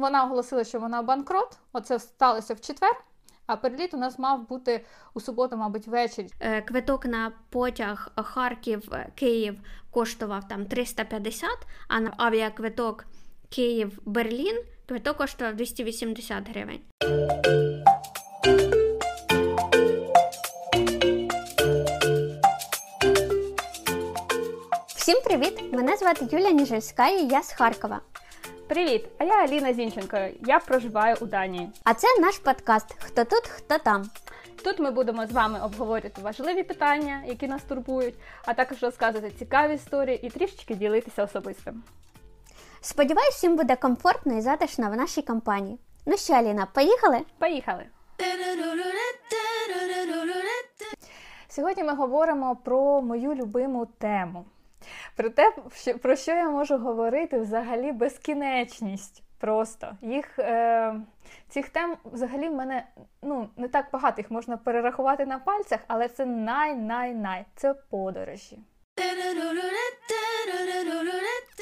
вона оголосила, що вона банкрот. Оце сталося в четвер. А переліт у нас мав бути у суботу, мабуть, ввечері. Е, квиток на потяг Харків Київ коштував там 350, а на авіаквиток Київ Берлін квиток коштував 280 гривень. Всім привіт! Мене звати Юлія Ніжельська і я з Харкова. Привіт! А я Аліна Зінченко. Я проживаю у Данії. А це наш подкаст Хто тут, хто там. Тут ми будемо з вами обговорювати важливі питання, які нас турбують, а також розказувати цікаві історії і трішечки ділитися особистим. Сподіваюсь, всім буде комфортно і затишно в нашій компанії. Ну що, Аліна, поїхали? Поїхали! Сьогодні ми говоримо про мою любиму тему. Про те, про що я можу говорити взагалі безкінечність. Просто їх е, цих тем взагалі в мене ну не так багато їх можна перерахувати на пальцях, але це най-най-най це подорожі.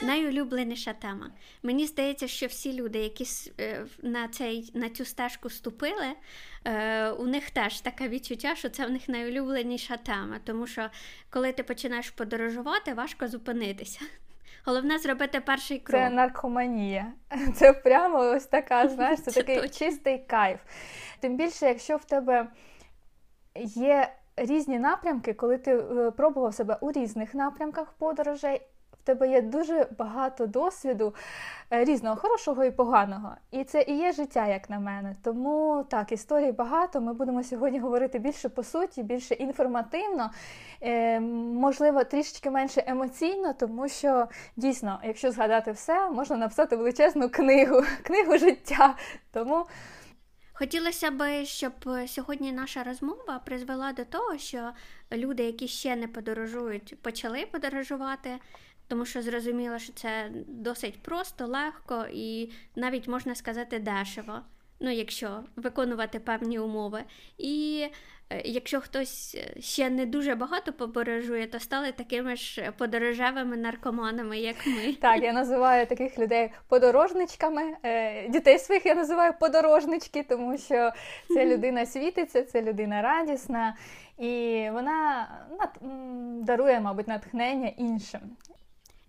Найулюбленіша тема. Мені здається, що всі люди, які е, на цей, на цю стежку ступили, е, у них теж таке відчуття, що це в них найулюбленіша тема. Тому що коли ти починаєш подорожувати, важко зупинитися. Головне зробити перший крок. Це наркоманія. Це прямо ось така, знаєш, це, це такий точно. чистий кайф. Тим більше, якщо в тебе є різні напрямки, коли ти е, пробував себе у різних напрямках подорожей, в тебе є дуже багато досвіду е, різного, хорошого і поганого. І це і є життя, як на мене. Тому так, історій багато. Ми будемо сьогодні говорити більше по суті, більше інформативно, е, можливо, трішечки менше емоційно, тому що дійсно, якщо згадати все, можна написати величезну книгу, книгу життя. Тому. Хотілося б, щоб сьогодні наша розмова призвела до того, що люди, які ще не подорожують, почали подорожувати, тому що зрозуміло, що це досить просто, легко і навіть можна сказати дешево. Ну, якщо виконувати певні умови. І Е, якщо хтось е, ще не дуже багато подорожує, то стали такими ж подорожевими наркоманами, як ми. Так, я називаю таких людей подорожничками. Е, дітей своїх я називаю подорожнички, тому що це людина світиться, це людина радісна, і вона дарує, мабуть, натхнення іншим.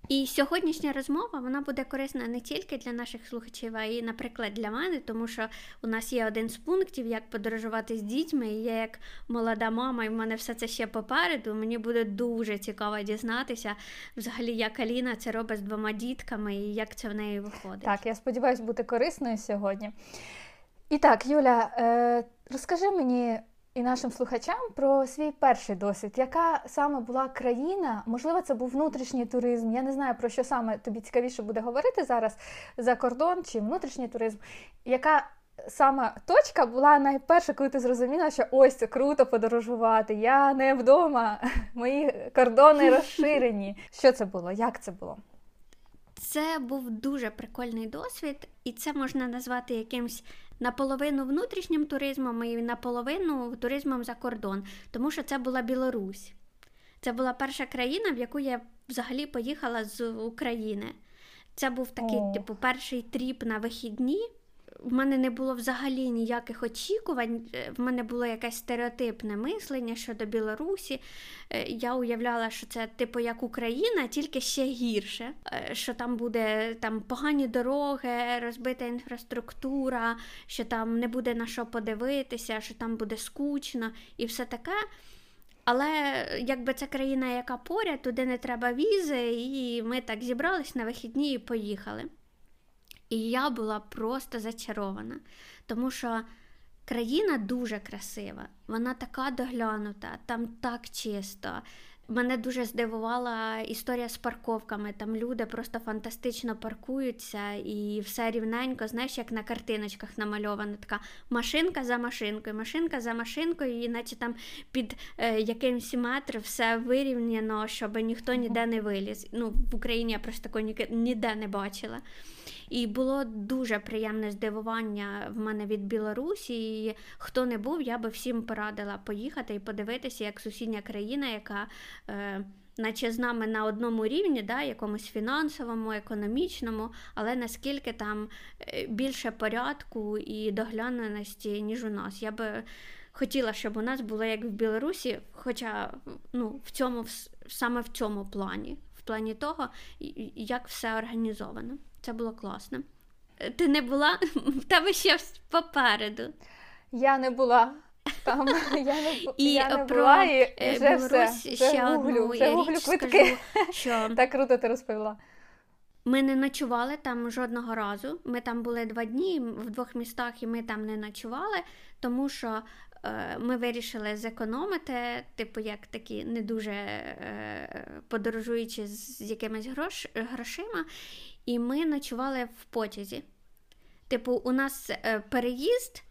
І сьогоднішня розмова вона буде корисна не тільки для наших слухачів, а й, наприклад, для мене, тому що у нас є один з пунктів, як подорожувати з дітьми. І я як молода мама, і в мене все це ще попереду. Мені буде дуже цікаво дізнатися, взагалі, як Аліна це робить з двома дітками і як це в неї виходить. Так, я сподіваюся бути корисною сьогодні. І так, Юля, е, розкажи мені і нашим слухачам про свій перший досвід. Яка саме була країна? Можливо, це був внутрішній туризм. Я не знаю, про що саме тобі цікавіше буде говорити зараз за кордон чи внутрішній туризм. Яка саме точка була найперша, коли ти зрозуміла, що ось це круто подорожувати? Я не вдома, мої кордони розширені. Що це було? Як це було? Це був дуже прикольний досвід, і це можна назвати якимсь наполовину внутрішнім туризмом і наполовину туризмом за кордон, тому що це була Білорусь. Це була перша країна, в яку я взагалі поїхала з України. Це був такий, типу, перший тріп на вихідні в мене не було взагалі ніяких очікувань. Е, в мене було якесь стереотипне мислення щодо Білорусі. Е, я уявляла, що це типу як Україна, тільки ще гірше. Е, що там буде там погані дороги, розбита інфраструктура, що там не буде на що подивитися, що там буде скучно і все таке. Але якби це країна, яка поряд, туди не треба візи, і ми так зібрались на вихідні і поїхали. І я була просто зачарована, тому що країна дуже красива, вона така доглянута, там так чисто. Мене дуже здивувала історія з парковками. Там люди просто фантастично паркуються, і все рівненько, знаєш, як на картиночках намальована така машинка за машинкою, машинка за машинкою, і наче там під е, якимсь метром все вирівняно, щоб ніхто ніде не виліз. Ну, В Україні я просто такого ніде не бачила. І було дуже приємне здивування в мене від Білорусі. І Хто не був, я би всім порадила поїхати і подивитися, як сусідня країна, яка е, наче з нами на одному рівні, да, якомусь фінансовому, економічному, але наскільки там е, більше порядку і догляненості, ніж у нас. Я би хотіла, щоб у нас було як в Білорусі, хоча ну, в цьому, саме в цьому плані, в плані того, як все організовано. Це було класно. Е, ти не була тебе ще попереду. Я не була. Там я не і я не про була, і е, вже все, вже ще гуглю, одну вже гуглю квитки. Скажу, що так круто ти розповіла. Ми не ночували там жодного разу. Ми там були два дні в двох містах, і ми там не ночували, тому що е, ми вирішили зекономити, типу, як такі не дуже е, подорожуючи з якимись грош, грошима, і ми ночували в потязі. Типу, у нас е, переїзд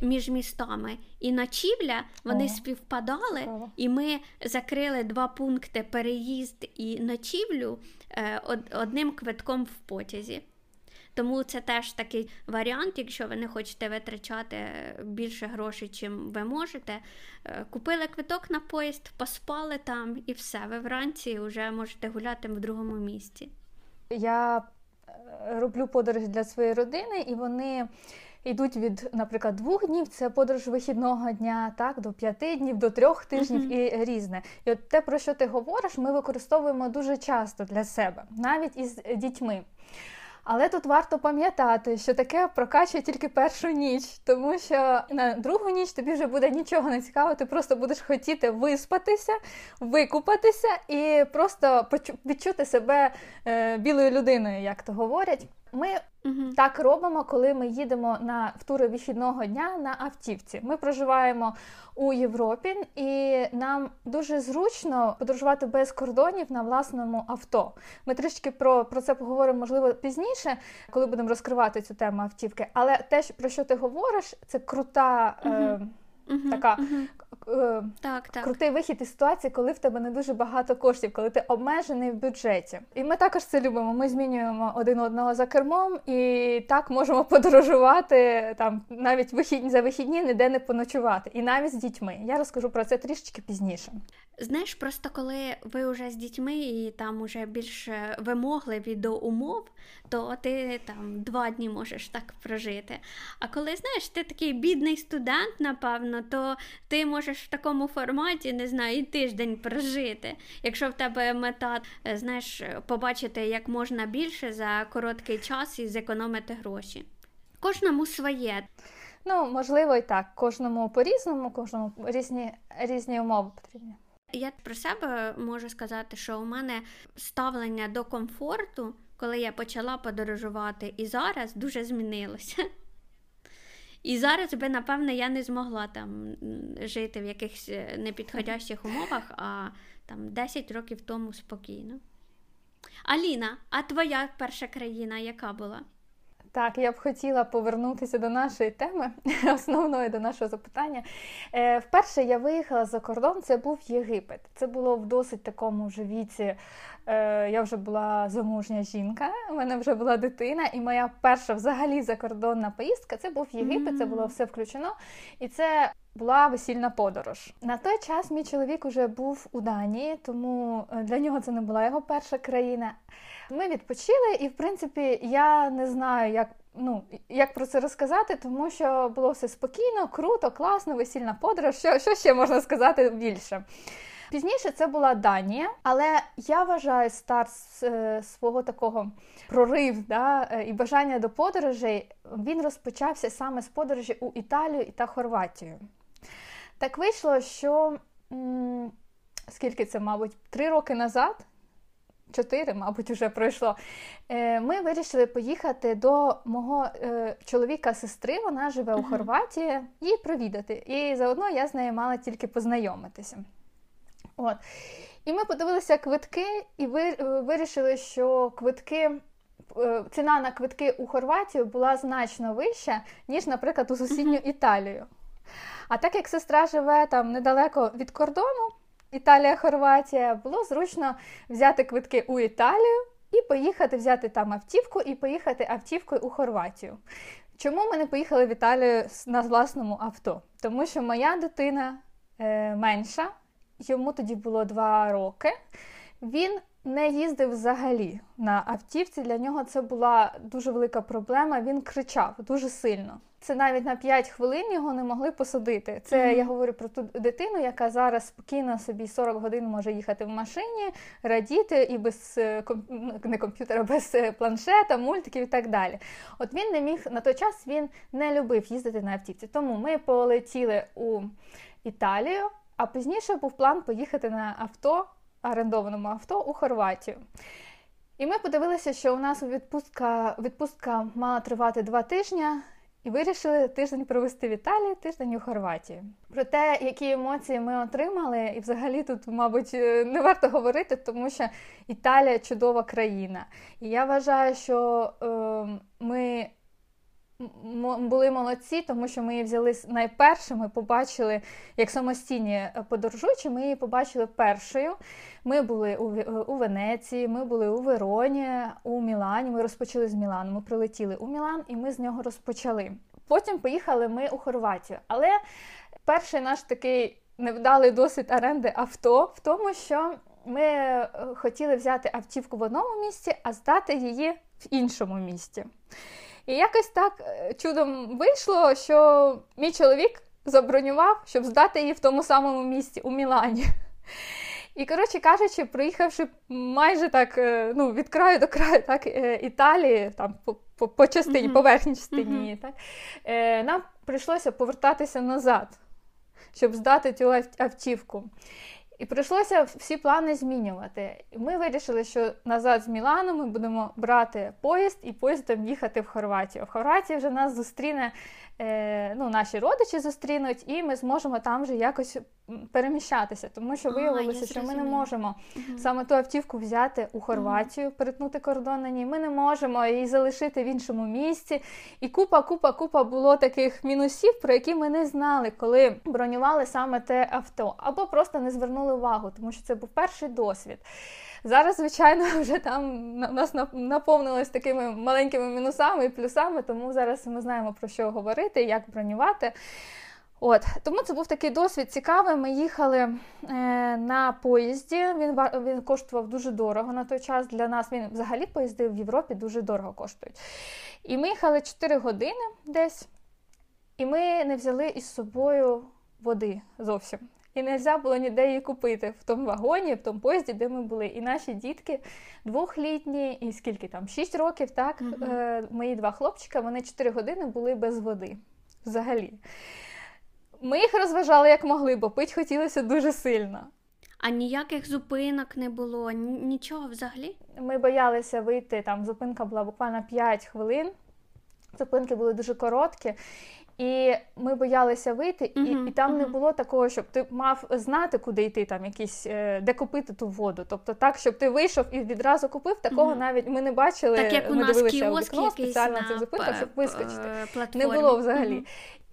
між містами і ночівля вони О, співпадали, цікаво. і ми закрили два пункти переїзд і ночівлю е, одним квитком в потязі. Тому це теж такий варіант, якщо ви не хочете витрачати більше грошей, чим ви можете. Е, купили квиток на поїзд, поспали там і все. Ви вранці вже можете гуляти в другому місці. Я е, роблю подорож для своєї родини, і вони йдуть від, наприклад, двох днів, це подорож вихідного дня, так, до п'яти днів, до трьох тижнів mm-hmm. і різне. І от те, про що ти говориш, ми використовуємо дуже часто для себе, навіть із дітьми. Але тут варто пам'ятати, що таке прокачує тільки першу ніч, тому що на другу ніч тобі вже буде нічого не цікаво, ти просто будеш хотіти виспатися, викупатися і просто відчути себе е, білою людиною, як то говорять. Ми угу. так робимо, коли ми їдемо на в тури вихідного дня на автівці. Ми проживаємо у Європі, і нам дуже зручно подорожувати без кордонів на власному авто. Ми трішки про про це поговоримо, можливо, пізніше, коли будемо розкривати цю тему автівки. Але те, про що ти говориш, це крута. Угу. Е, Угу, така угу. Е, так, так. крутий вихід із ситуації, коли в тебе не дуже багато коштів, коли ти обмежений в бюджеті. І ми також це любимо. Ми змінюємо один одного за кермом і так можемо подорожувати там навіть вихідні за вихідні, ніде не поночувати, і навіть з дітьми. Я розкажу про це трішечки пізніше. Знаєш, просто коли ви вже з дітьми і там уже більш вимогливі до умов, то ти там два дні можеш так прожити. А коли знаєш, ти такий бідний студент, напевно, то ти можеш в такому форматі, не знаю, і тиждень прожити. Якщо в тебе мета, е, знаєш, побачити як можна більше за короткий час і зекономити гроші. Кожному своє. Ну, можливо, і так. Кожному по-різному, кожному різні, різні умови потрібні. Я про себе можу сказати, що у мене ставлення до комфорту, коли я почала подорожувати, і зараз дуже змінилося. І зараз би, напевне, я не змогла там жити в якихось е, непідходящих умовах, а там 10 років тому спокійно. Аліна, а твоя перша країна яка була? Так, я б хотіла повернутися до нашої теми, основної до нашого запитання. Е, Вперше я виїхала за кордон, це був Єгипет. Це було в досить такому вже віці. Е, Я вже була замужня жінка, у мене вже була дитина, і моя перша взагалі закордонна поїздка це був Єгипет, це було все включено. І це була весільна подорож. На той час мій чоловік уже був у Данії, тому е, для нього це не була його перша країна. Ми відпочили, і в принципі я не знаю, як ну, як про це розказати, тому що було все спокійно, круто, класно, весільна подорож. Що, що ще можна сказати більше? Пізніше це була Данія, але я вважаю старт е, свого такого прорив да, е, і бажання до подорожей він розпочався саме з подорожі у Італію та Хорватію. Так вийшло, що м- скільки це, мабуть, три роки назад чотири, мабуть, вже пройшло. Е, ми вирішили поїхати до мого е, чоловіка-сестри, вона живе у Хорватії, її провідати. І заодно я з нею мала тільки познайомитися. От. І ми подивилися квитки і вирішили, що квитки. Е, ціна на квитки у Хорватію була значно вища, ніж, наприклад, у сусідню Італію. А так як сестра живе там недалеко від кордону, Італія, Хорватія, було зручно взяти квитки у Італію і поїхати взяти там автівку і поїхати автівкою у Хорватію. Чому ми не поїхали в Італію на власному авто? Тому що моя дитина е, менша, йому тоді було два роки. Він не їздив взагалі на автівці. Для нього це була дуже велика проблема. Він кричав дуже сильно. Це навіть на 5 хвилин його не могли посадити. Це mm-hmm. я говорю про ту дитину, яка зараз спокійно собі 40 годин може їхати в машині, радіти і без е, не комп'ютера, без е, планшета, мультиків і так далі. От він не міг на той час він не любив їздити на автівці. Тому ми полетіли у Італію, а пізніше був план поїхати на авто, орендованому авто у Хорватію. І ми подивилися, що у нас відпустка відпустка мала тривати два тижні. І вирішили тиждень провести в Італії, тиждень у Хорватії. Про те, які емоції ми отримали, і взагалі тут, мабуть, е, не варто говорити, тому що Італія чудова країна. І я вважаю, що е, ми були молодці, тому що ми її взяли найперше. Ми побачили, як самостійні е, подорожуючі, ми її побачили першою. Ми були у, е, у Венеції, ми були у Вероні, у Мілані. Ми розпочали з Мілану. Ми прилетіли у Мілан і ми з нього розпочали. Потім поїхали ми у Хорватію. Але перший наш такий невдалий досвід оренди авто в тому, що ми е, хотіли взяти автівку в одному місці, а здати її в іншому місті. І якось так е, чудом вийшло, що мій чоловік забронював, щоб здати її в тому самому місці у Мілані. І, коротше кажучи, приїхавши майже так е, ну, від краю до краю, так, е, Італії, там по по, по частині, mm-hmm. поверхній частині, mm-hmm. так, нам прийшлося повертатися назад, щоб здати цю автівку. І прийшлося всі плани змінювати. Ми вирішили, що назад з Мілану ми будемо брати поїзд і поїздом їхати в Хорватію. В Хорватії вже нас зустріне Е, ну, наші родичі зустрінуть, і ми зможемо там вже якось переміщатися, тому що виявилося, а, що ми не можемо угу. саме ту автівку взяти у Хорватію, угу. перетнути кордон на ній. Ми не можемо її залишити в іншому місці. І купа, купа, купа було таких мінусів, про які ми не знали, коли бронювали саме те авто, або просто не звернули увагу, тому що це був перший досвід. Зараз, звичайно, вже там нас наповнилось такими маленькими мінусами і плюсами, тому зараз ми знаємо про що говорити, як бронювати. От, Тому це був такий досвід цікавий. Ми їхали е, на поїзді. Він він коштував дуже дорого на той час. Для нас він взагалі поїзди в Європі дуже дорого коштують. І ми їхали 4 години десь, і ми не взяли із собою води зовсім і не можна було ніде її купити в тому вагоні, в тому поїзді, де ми були. І наші дітки двохлітні, і скільки там, шість років, так, угу. е, мої два хлопчика, вони чотири години були без води взагалі. Ми їх розважали як могли, бо пить хотілося дуже сильно. А ніяких зупинок не було, нічого взагалі? Ми боялися вийти, там зупинка була буквально 5 хвилин. Зупинки були дуже короткі, і ми боялися вийти, і uh-huh, і там uh-huh. не було такого, щоб ти мав знати, куди йти, там якісь е, де купити ту воду. Тобто, так, щоб ти вийшов і відразу купив, такого uh-huh. навіть ми не бачили. Так, як ми у нас дивилися у вікно спеціально на цих зупинках, щоб вискочити. Платформі. Не було взагалі.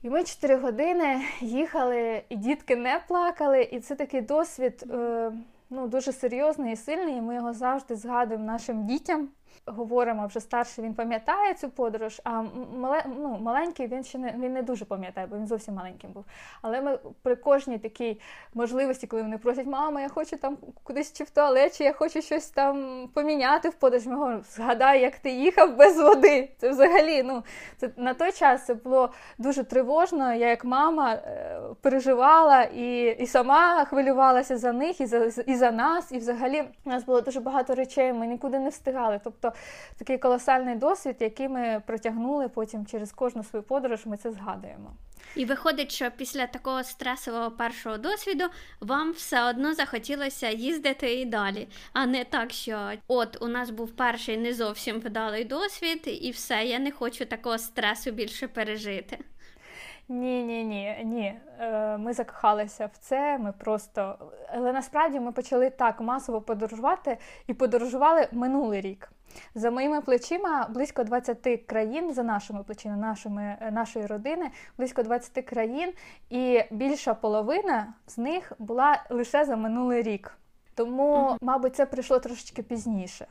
І ми 4 години їхали, і дітки не плакали. І це такий досвід е, ну, дуже серйозний і сильний. і Ми його завжди згадуємо нашим дітям говоримо вже старший, він пам'ятає цю подорож, а мале, ну, маленький він ще не він не дуже пам'ятає, бо він зовсім маленьким був. Але ми при кожній такій можливості, коли вони просять, мама, я хочу там кудись чи в туалет, чи я хочу щось там поміняти в подорож, ми говоримо, згадай, як ти їхав без води. Це взагалі ну, це на той час це було дуже тривожно. Я як мама е, переживала і і сама хвилювалася за них, і за, і за нас. І взагалі у нас було дуже багато речей, ми нікуди не встигали. Тобто такий колосальний досвід, який ми протягнули потім через кожну свою подорож, ми це згадуємо. І виходить, що після такого стресового першого досвіду вам все одно захотілося їздити і далі, а не так, що от у нас був перший не зовсім вдалий досвід, і все, я не хочу такого стресу більше пережити. Ні, ні, ні, ні. Ми закохалися в це. Ми просто, але насправді ми почали так масово подорожувати і подорожували минулий рік. За моїми плечима близько 20 країн, за нашими плечима, нашими, е, нашої родини, близько 20 країн, і більша половина з них була лише за минулий рік. Тому, мабуть, це прийшло трошечки пізніше.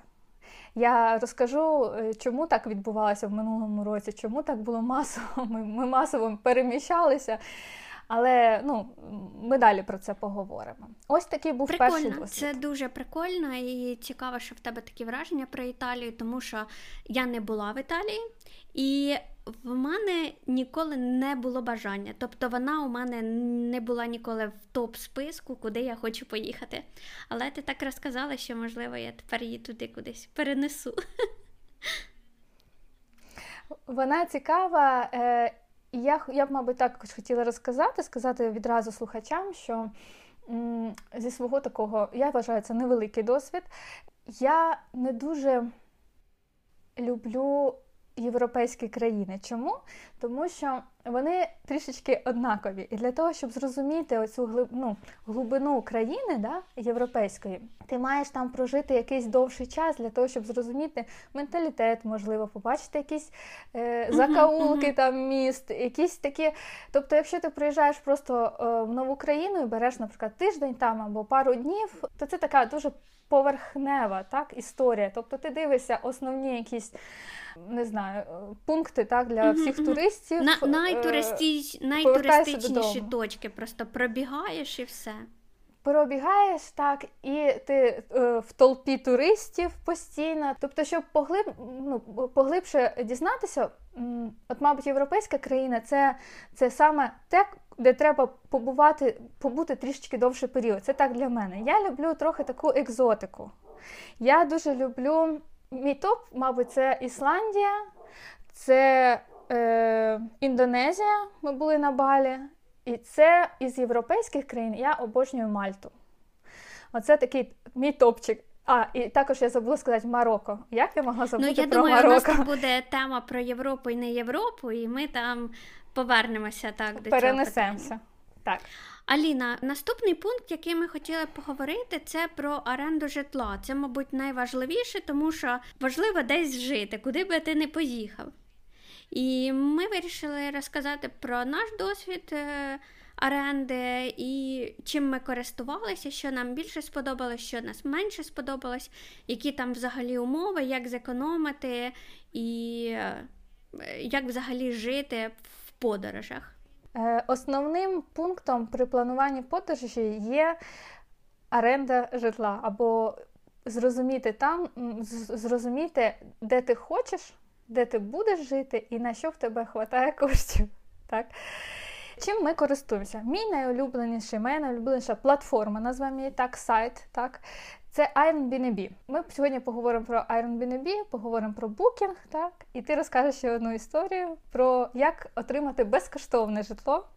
Я розкажу, е, чому так відбувалося в минулому році, чому так було масово. Ми, ми масово переміщалися. Але ну, ми далі про це поговоримо. Ось такий був прикольно. перший досвід. Це дуже прикольно і цікаво, що в тебе такі враження про Італію, тому що я не була в Італії. І в мене ніколи не було бажання. Тобто вона у мене не була ніколи в топ-списку, куди я хочу поїхати. Але ти так розказала, що, можливо, я тепер її туди кудись перенесу. Вона цікава. Е, я, я б, мабуть, також хотіла розказати, сказати відразу слухачам, що зі свого такого, я вважаю, це невеликий досвід. Я не дуже люблю європейські країни. Чому? Тому що вони трішечки однакові. І для того, щоб зрозуміти оцю ну, глибину країни да, європейської, ти маєш там прожити якийсь довший час для того, щоб зрозуміти менталітет, можливо, побачити якісь е, закаулки uh-huh, uh-huh. там міст, якісь такі. Тобто, якщо ти приїжджаєш просто е, в нову країну і береш, наприклад, тиждень там або пару днів, то це така дуже поверхнева так, історія. Тобто ти дивишся основні якісь не знаю, пункти так, для всіх туристів. На, найтуристич, найтуристичніші точки, просто пробігаєш і все. Пробігаєш так, і ти е, в толпі туристів постійно. Тобто, щоб поглиб, ну, поглибше дізнатися, от, мабуть, європейська країна це це саме те, де треба побувати, побути трішечки довший період. Це так для мене. Я люблю трохи таку екзотику. Я дуже люблю Мій топ, мабуть, це Ісландія, це е, Індонезія. Ми були на Балі. І це із європейських країн я обожнюю Мальту. Оце такий мій топчик. А, і також я забула сказати Марокко. Як я могла забути ну, я про думаю, Марокко? у нас буде тема про Європу і не Європу, і ми там повернемося так до Перенесемося. цього Так. Аліна, наступний пункт, який ми хотіли поговорити, це про оренду житла. Це, мабуть, найважливіше, тому що важливо десь жити, куди би ти не поїхав. І ми вирішили розказати про наш досвід е, оренди і чим ми користувалися, що нам більше сподобалось, що нас менше сподобалось, які там взагалі умови, як зекономити і е, як взагалі жити в подорожах. Е, основним пунктом при плануванні подорожі є оренда житла, або зрозуміти там, зрозуміти, де ти хочеш, де ти будеш жити і на що в тебе вистачає коштів. Так? Чим ми користуємося? Мій найулюбленіший, моя найулюбленіша платформа, назвемо її так, сайт. так, це Airbnb. Ми сьогодні поговоримо про Airbnb, поговоримо про Booking, так? І ти розкажеш ще одну історію про як отримати безкоштовне житло.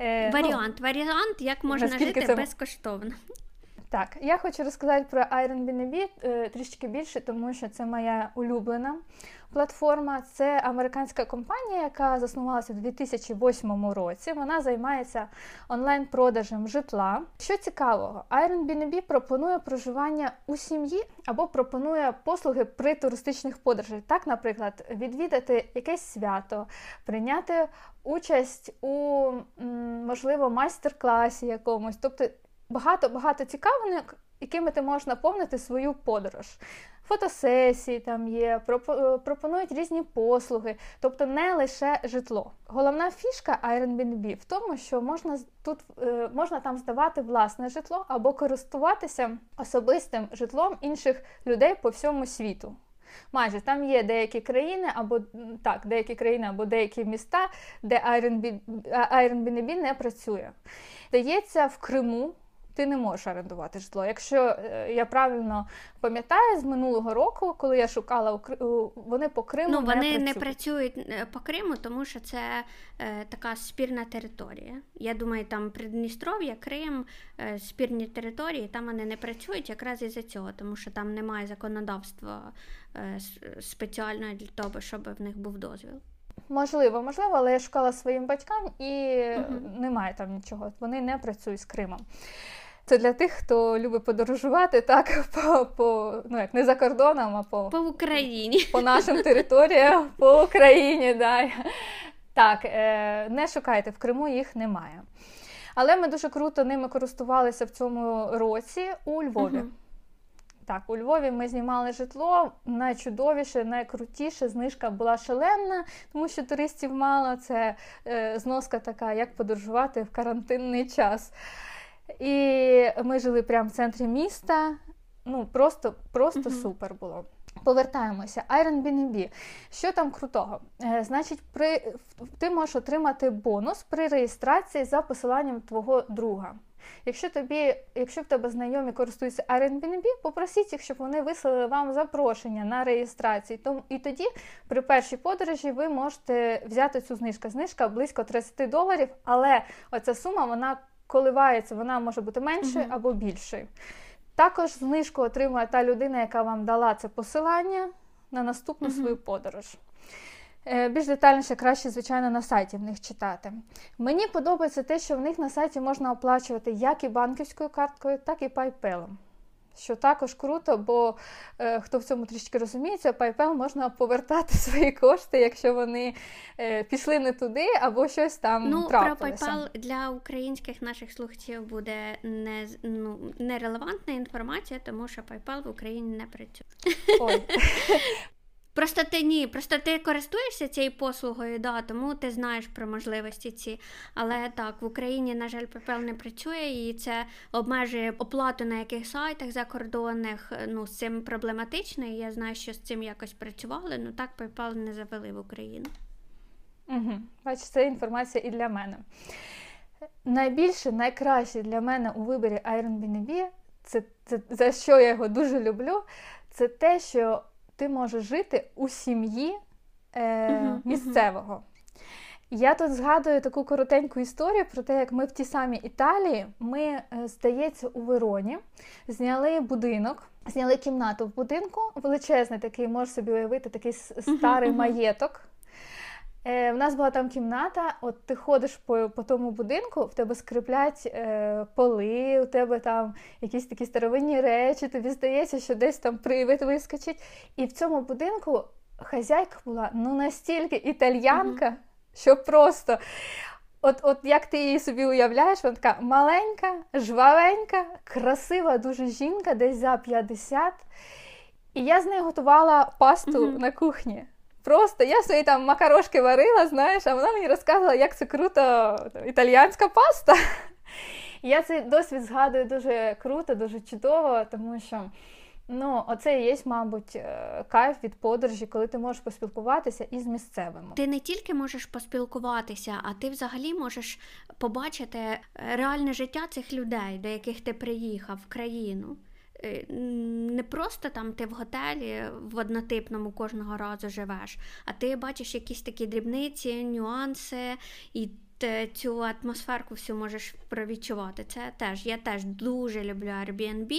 Е, варіант, ну, варіант, як можна жити це... безкоштовно. Так, я хочу розказати про Airbnb е, трішки більше, тому що це моя улюблена платформа. Це американська компанія, яка заснувалася у 2008 році. Вона займається онлайн-продажем житла. Що цікавого, Airbnb пропонує проживання у сім'ї або пропонує послуги при туристичних подорожах. Так, наприклад, відвідати якесь свято, прийняти участь у можливо майстер-класі якомусь. Тобто багато-багато цікавинок, якими ти можеш наповнити свою подорож. Фотосесії там є, е, пропонують різні послуги, тобто не лише житло. Головна фішка Airbnb в тому, що можна тут е, можна там здавати власне житло або користуватися особистим житлом інших людей по всьому світу. Майже там є деякі країни, або так, деякі країни або деякі міста, де Airbnb, не працює. Здається, в Криму ти не можеш орендувати житло. Якщо е, я правильно пам'ятаю з минулого року, коли я шукала вони по Криму. Ну вони не працюють. не працюють е, по Криму, тому що це е, така спірна територія. Я думаю, там Придністров'я, Крим, е, спірні території, там вони не працюють якраз із за цього, тому що там немає законодавства е, спеціального для того, щоб в них був дозвіл. Можливо, можливо, але я шукала своїм батькам і угу. немає там нічого. Вони не працюють з Кримом. Це для тих, хто любить подорожувати так по по ну як не за кордоном, а по по Україні, по нашим територіям, по Україні. Да. Так, е, не шукайте, в Криму їх немає. Але ми дуже круто ними користувалися в цьому році у Львові. Угу. Так, у Львові ми знімали житло. Найчудовіше, найкрутіше знижка була шаленна, тому що туристів мало. Це е, зноска така, як подорожувати в карантинний час. І ми жили прямо в центрі міста. Ну, просто просто uh-huh. супер було. Повертаємося. Airbnb. Що там крутого? Е, Значить, при, ти можеш отримати бонус при реєстрації за посиланням твого друга. Якщо тобі, якщо в тебе знайомі користуються Airbnb, попросіть їх, щоб вони вислали вам запрошення на реєстрацію. І тоді при першій подорожі ви можете взяти цю знижку. Знижка близько 30 доларів, але оця сума вона коливається, вона може бути меншою або більшою. Також знижку отримує та людина, яка вам дала це посилання на наступну свою подорож. Е, більш детальніше, краще, звичайно, на сайті в них читати. Мені подобається те, що в них на сайті можна оплачувати як і банківською карткою, так і PayPal. Що також круто, бо е, хто в цьому трішки розуміється, PayPal можна повертати свої кошти, якщо вони е, пішли не туди або щось там ну, трапилося. про PayPal для українських наших слухачів буде не, ну, нерелевантна інформація, тому що PayPal в Україні не працює. Ой. Просто ти ні, просто ти користуєшся цією послугою, да, тому ти знаєш про можливості ці. Але так, в Україні, на жаль, PayPal не працює і це обмежує оплату на яких сайтах закордонних. Ну, з цим проблематично, і я знаю, що з цим якось працювали, ну так PayPal не завели в Україну. Угу. Бачиш, це інформація і для мене. Найбільше, найкраще для мене у виборі Airbnb, це, це за що я його дуже люблю, це те, що ти можеш жити у сім'ї е, місцевого. Я тут згадую таку коротеньку історію про те, як ми в тій самій Італії, ми, е, здається, у Вероні зняли будинок, зняли кімнату в будинку, величезний такий, можеш собі уявити, такий старий маєток. Е, В нас була там кімната, от ти ходиш по по тому будинку, в тебе скриплять е, поли, у тебе там якісь такі старовинні речі, тобі здається, що десь там привид вискочить. І в цьому будинку хазяйка була ну настільки італьянка, mm-hmm. що просто. От от як ти її собі уявляєш, вона така маленька, жвавенька, красива дуже жінка, десь за 50. І я з нею готувала пасту mm-hmm. на кухні. Просто я свої там макарошки варила, знаєш, а вона мені розказувала, як це круто італіянська паста. Я цей досвід згадую дуже круто, дуже чудово, тому що ну, оце і є, мабуть, е, кайф від подорожі, коли ти можеш поспілкуватися із місцевими. Ти не тільки можеш поспілкуватися, а ти взагалі можеш побачити реальне життя цих людей, до яких ти приїхав в країну. Е, не просто там ти в готелі в однотипному кожного разу живеш, а ти бачиш якісь такі дрібниці, нюанси і цю атмосферку всю можеш провідчувати. Це теж я теж дуже люблю Airbnb,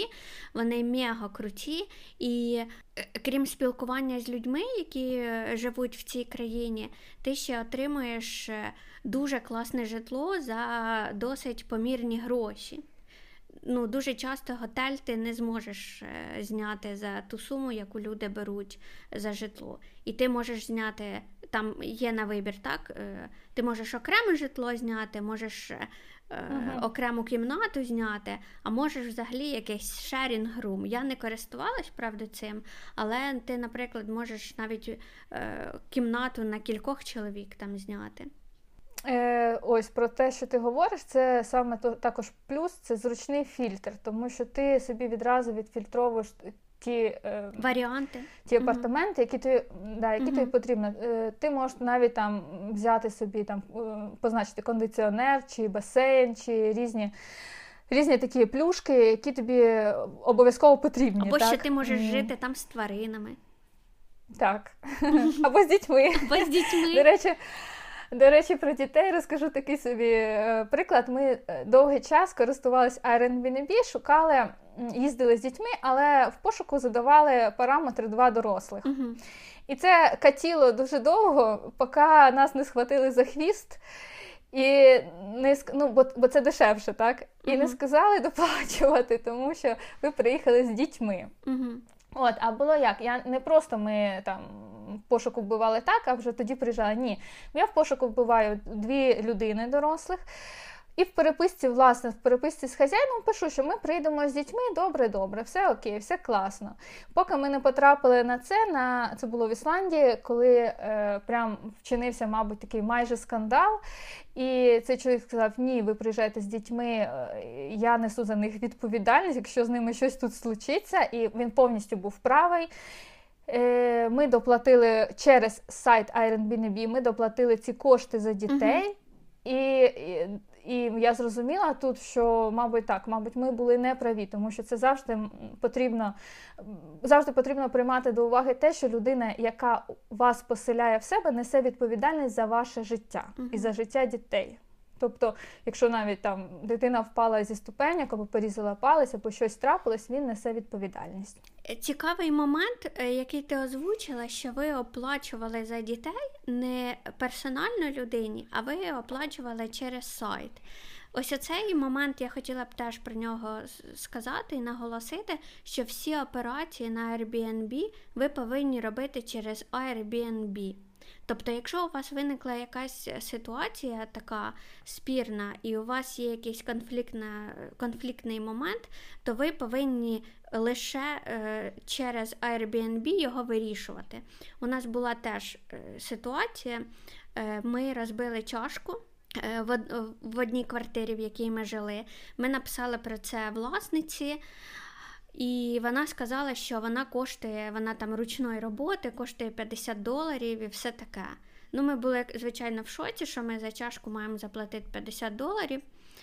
вони мега круті. І е, крім спілкування з людьми, які живуть в цій країні, ти ще отримуєш е, дуже класне житло за досить помірні гроші ну, дуже часто готель ти не зможеш е, зняти за ту суму, яку люди беруть за житло. І ти можеш зняти, там є на вибір, так? Е, ти можеш окреме житло зняти, можеш uh-huh. окрему кімнату зняти, а можеш взагалі якийсь шерінг рум. Я не користувалась, правда, цим, але ти, наприклад, можеш навіть кімнату на кількох чоловік там зняти. Е, Ось про те, що ти говориш, це саме то також плюс, це зручний фільтр, тому що ти собі відразу відфільтровуєш ті е, варіанти, ті апартаменти, які тобі да, які тобі потрібно. Е, Ти можеш навіть там взяти собі там е, позначити кондиціонер, чи басейн, чи різні. Різні такі плюшки, які тобі обов'язково потрібні. Або так? ще ти можеш mm. жити там з тваринами. Так. Або з дітьми. Або з дітьми. До речі, до речі, про дітей розкажу такий собі е, приклад. Ми е, довгий час користувалися Airbnb, шукали, їздили з дітьми, але в пошуку задавали параметри два дорослих. Угу. І це катіло дуже довго, поки нас не схватили за хвіст. І не ну, бо бо це дешевше, так? І uh-huh. не сказали доплачувати, тому що ви приїхали з дітьми. Uh-huh. От, а було як? Я не просто ми там пошуку вбивали так, а вже тоді приїжджали. Ні. Я в пошуку вбиваю дві людини дорослих. І в переписці, власне, в переписці з хазяїном пишу, що ми прийдемо з дітьми, добре, добре, все окей, все класно. Поки ми не потрапили на це, на це було в Ісландії, коли е, прям вчинився, мабуть, такий майже скандал. І цей чоловік сказав: Ні, ви приїжджаєте з дітьми, е, я несу за них відповідальність, якщо з ними щось тут случиться, і він повністю був правий. Е, ми доплатили через сайт Airbnb, ми доплатили ці кошти за дітей. Uh-huh. І, і і я зрозуміла тут, що, мабуть, так, мабуть, ми були неправі, тому що це завжди потрібно завжди потрібно приймати до уваги те, що людина, яка вас поселяє в себе, несе відповідальність за ваше життя і за життя дітей. Тобто, якщо навіть там дитина впала зі ступеняк або порізала палець, або щось трапилось, він несе відповідальність. Цікавий момент, е, який ти озвучила, що ви оплачували за дітей не персонально людині, а ви оплачували через сайт. Ось оцей момент я хотіла б теж про нього сказати і наголосити, що всі операції на Airbnb ви повинні робити через Airbnb. Тобто, якщо у вас виникла якась ситуація така спірна, і у вас є якийсь конфліктна, конфліктний момент, то ви повинні лише е, через Airbnb його вирішувати. У нас була теж е, ситуація, е, ми розбили чашку. Е, в одній квартирі, в якій ми жили, ми написали про це власниці. І вона сказала, що вона коштує, вона там ручної роботи, коштує 50 доларів і все таке. Ну, ми були, звичайно, в шоці, що ми за чашку маємо заплатити 50 доларів.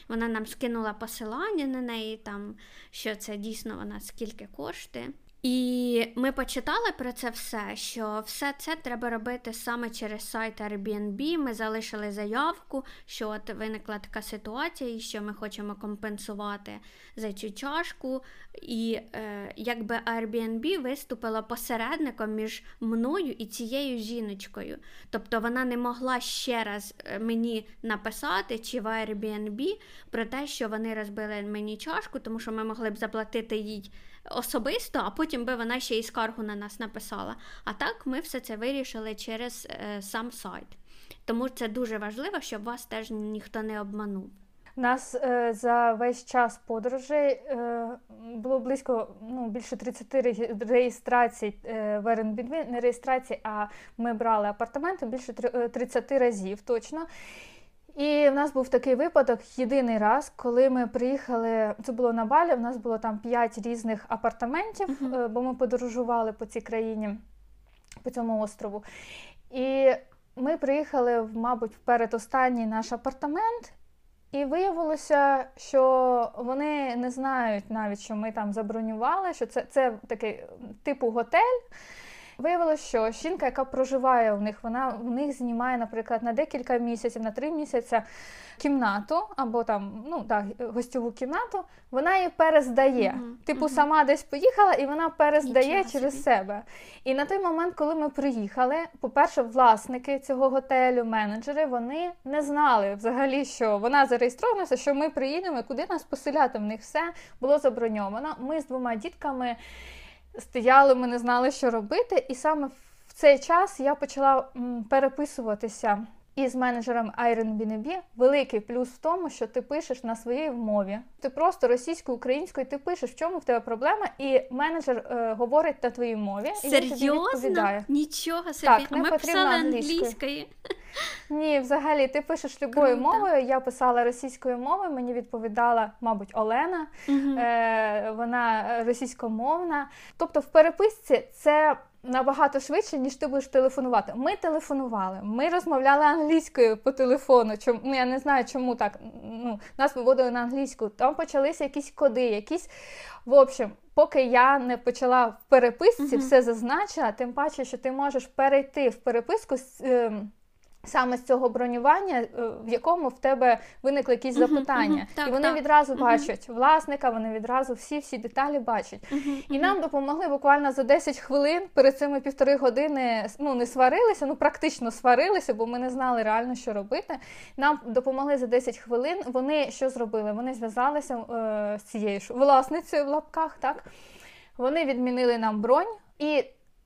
Вона нам скинула посилання на неї, там, що це дійсно вона скільки коштує. І ми почитали про це все, що все це треба робити саме через сайт Airbnb. Ми залишили заявку, що от виникла така ситуація, і що ми хочемо компенсувати за цю чашку. І е, якби Airbnb виступила посередником між мною і цією жіночкою. Тобто вона не могла ще раз е, мені написати чи в Airbnb про те, що вони розбили мені чашку, тому що ми могли б заплатити їй особисто, а потім би вона ще й скаргу на нас написала. А так ми все це вирішили через е, сам сайт. Тому це дуже важливо, щоб вас теж ніхто не обманув. Нас е, за весь час подорожей е, було близько ну, більше 30 реєстрацій е, в Airbnb, не реєстрацій, а ми брали апартаменти більше 30 е, разів точно. І в нас був такий випадок єдиний раз, коли ми приїхали. Це було на Балі. У нас було там п'ять різних апартаментів, uh-huh. бо ми подорожували по цій країні, по цьому острову. І ми приїхали, в, мабуть, в передостанній наш апартамент, і виявилося, що вони не знають навіть, що ми там забронювали, що це це такий типу готель. Виявилося, що жінка, яка проживає у них, вона в них знімає, наприклад, на декілька місяців, на три місяці кімнату або там ну так, гостьову кімнату, вона її перездає. uh Типу, uh сама десь поїхала, і вона перездає Нічого через собі. себе. І на той момент, коли ми приїхали, по-перше, власники цього готелю, менеджери, вони не знали взагалі, що вона зареєстрована, що ми приїдемо, куди нас поселяти. В них все було заброньовано. Ми з двома дітками стояли, ми не знали, що робити. І саме в цей час я почала переписуватися із менеджером Airbnb. Великий плюс в тому, що ти пишеш на своїй мові. Ти просто російською, українською, ти пишеш, в чому в тебе проблема, і менеджер е, говорить на твоїй мові. І він тобі відповідає. Нічого собі. Так, не Ми писали англійською. Ні, взагалі, ти пишеш любою Круто. мовою. Я писала російською мовою, мені відповідала, мабуть, Олена, угу. е, вона російськомовна. Тобто, в переписці це набагато швидше, ніж ти будеш телефонувати. Ми телефонували, ми розмовляли англійською по телефону. Чому ну, я не знаю, чому так. Ну, Нас виводили на англійську. Там почалися якісь коди, якісь. В общем, поки я не почала в переписці, uh-huh. все зазначила, тим паче, що ти можеш перейти в переписку з. Е, Саме з цього бронювання, е, в якому в тебе виникли якісь запитання, uh-huh, так, і вони так. відразу uh-huh. бачать власника, вони відразу всі-всі деталі бачать. І нам допомогли буквально за 10 хвилин перед цими півтори години ну не сварилися, ну практично сварилися, бо ми не знали реально, що робити. Нам допомогли за 10 хвилин. Вони що зробили? Вони зв'язалися е, з цією ж власницею в лапках. Так вони відмінили нам бронь і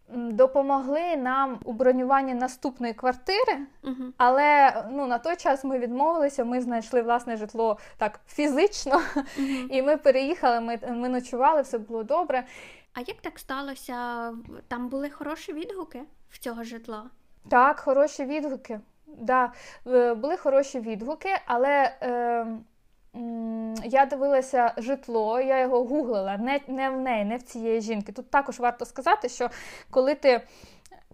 допомогли нам у бронюванні наступної квартири, uh але ну на той час ми відмовилися. Ми знайшли власне житло так фізично, uh і ми переїхали. Ми, ми ночували, все було добре. А як так сталося? Там були хороші відгуки в цього житла? Так, хороші відгуки. Да, е, Були хороші відгуки, але е, я дивилася житло, я його гуглила, не не в неї, не в цієї жінки. Тут також варто сказати, що коли ти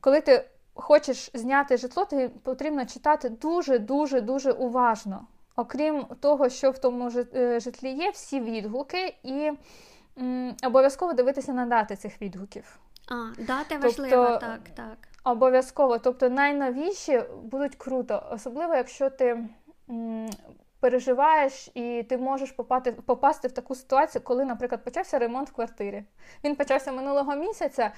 коли ти хочеш зняти житло, тобі потрібно читати дуже-дуже дуже уважно. Окрім того, що в тому е, житлі є, всі відгуки, і м, обов'язково дивитися на дати цих відгуків. А, дати важливо, тобто, так, так. Обов'язково. Тобто найновіші будуть круто, особливо, якщо ти. Переживаєш, і ти можеш попати, попасти в таку ситуацію, коли, наприклад, почався ремонт в квартирі. Він почався минулого місяця,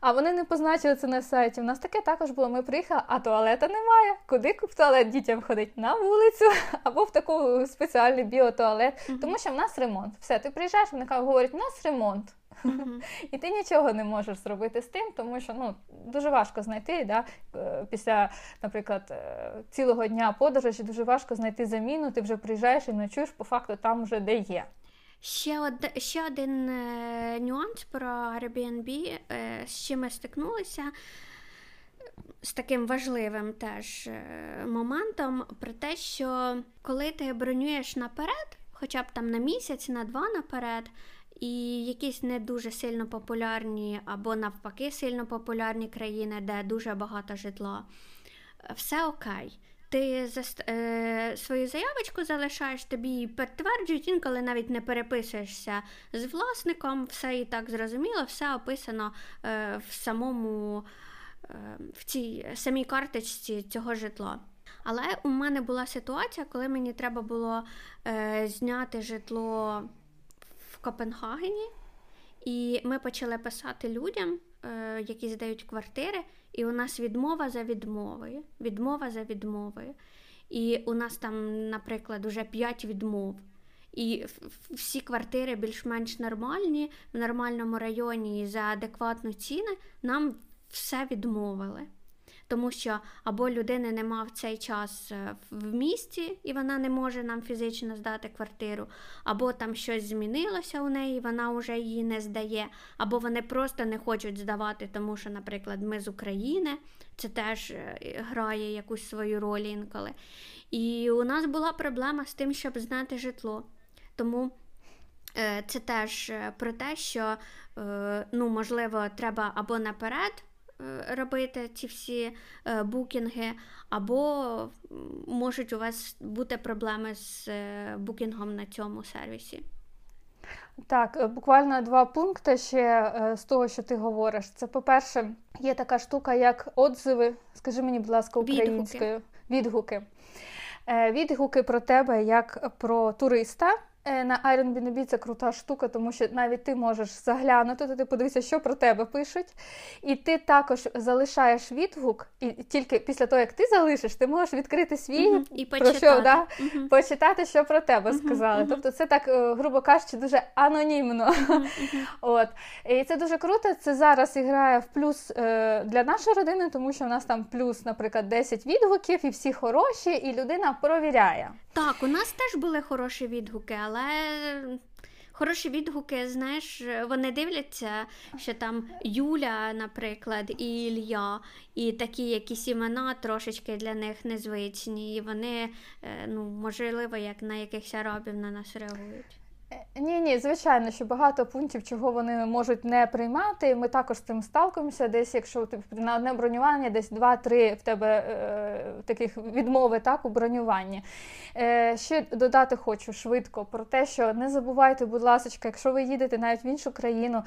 а вони не позначили це на сайті. У нас таке також було. Ми приїхали, а туалета немає. Куди в туалет дітям ходить? На вулицю або в таку спеціальний біотуалет. Mm-hmm. Тому що в нас ремонт. Все, ти приїжджаєш, вони говорять, у нас ремонт. Mm-hmm. І ти нічого не можеш зробити з тим, тому що ну, дуже важко знайти да, е, після, наприклад, е, цілого дня подорожі, дуже важко знайти заміну, ти вже приїжджаєш і ночуєш по факту там вже де є. Ще од... ще один е, нюанс про Airbnb, е, з чим ми стикнулися. З таким важливим теж е, моментом про те, що коли ти бронюєш наперед, хоча б там на місяць, на два наперед, і якісь не дуже сильно популярні або навпаки сильно популярні країни, де дуже багато житла, все окей. Ти за, е, свою заявочку залишаєш, тобі підтверджують, інколи навіть не переписуєшся з власником, все і так зрозуміло, все описано е, в самому е, в цій самій карточці цього житла. Але у мене була ситуація, коли мені треба було е, зняти житло Копенгагені, і ми почали писати людям, е, які здають квартири. І у нас відмова за відмовою, відмова за відмовою. І у нас там, наприклад, уже 5 відмов. І всі квартири більш-менш нормальні, в нормальному районі за адекватну ціну нам все відмовили тому що або людини нема в цей час е, в місті, і вона не може нам фізично здати квартиру, або там щось змінилося у неї, вона вже її не здає, або вони просто не хочуть здавати, тому що, наприклад, ми з України, це теж е, грає якусь свою роль інколи. І у нас була проблема з тим, щоб знати житло. Тому е, це теж про те, що ну, можливо, треба або наперед робити ці всі е, букінги, або можуть у вас бути проблеми з е, букінгом на цьому сервісі. Так, буквально два пункти ще з того, що ти говориш. Це, по-перше, є така штука, як отзиви, скажи мені, будь ласка, українською. Відгуки, відгуки про тебе як про туриста. Е, на Airbnb це крута штука, тому що навіть ти можеш заглянути, то ти подивися, що про тебе пишуть. І ти також залишаєш відгук, і тільки після того, як ти залишиш, ти можеш відкрити свій uh і про що, да? uh почитати, що про тебе сказали. uh Тобто це так, е, грубо кажучи, дуже анонімно. От. І це дуже круто. Це зараз грає в плюс е, для нашої родини, тому що в нас там плюс, наприклад, 10 відгуків, і всі хороші, і людина провіряє. Так, у нас теж були хороші відгуки, але хороші відгуки, знаєш, вони дивляться, що там Юля, наприклад, і Ілля, і такі якісь імена трошечки для них незвичні, і вони, е, ну, можливо, як на якихось арабів на нас реагують. Ні, ні, звичайно, що багато пунктів, чого вони можуть не приймати. Ми також з цим сталкуємося. Десь, якщо ти на одне бронювання, десь два-три в тебе е, таких відмови так у бронюванні. Е, Ще додати хочу швидко про те, що не забувайте, будь ласка, якщо ви їдете навіть в іншу країну,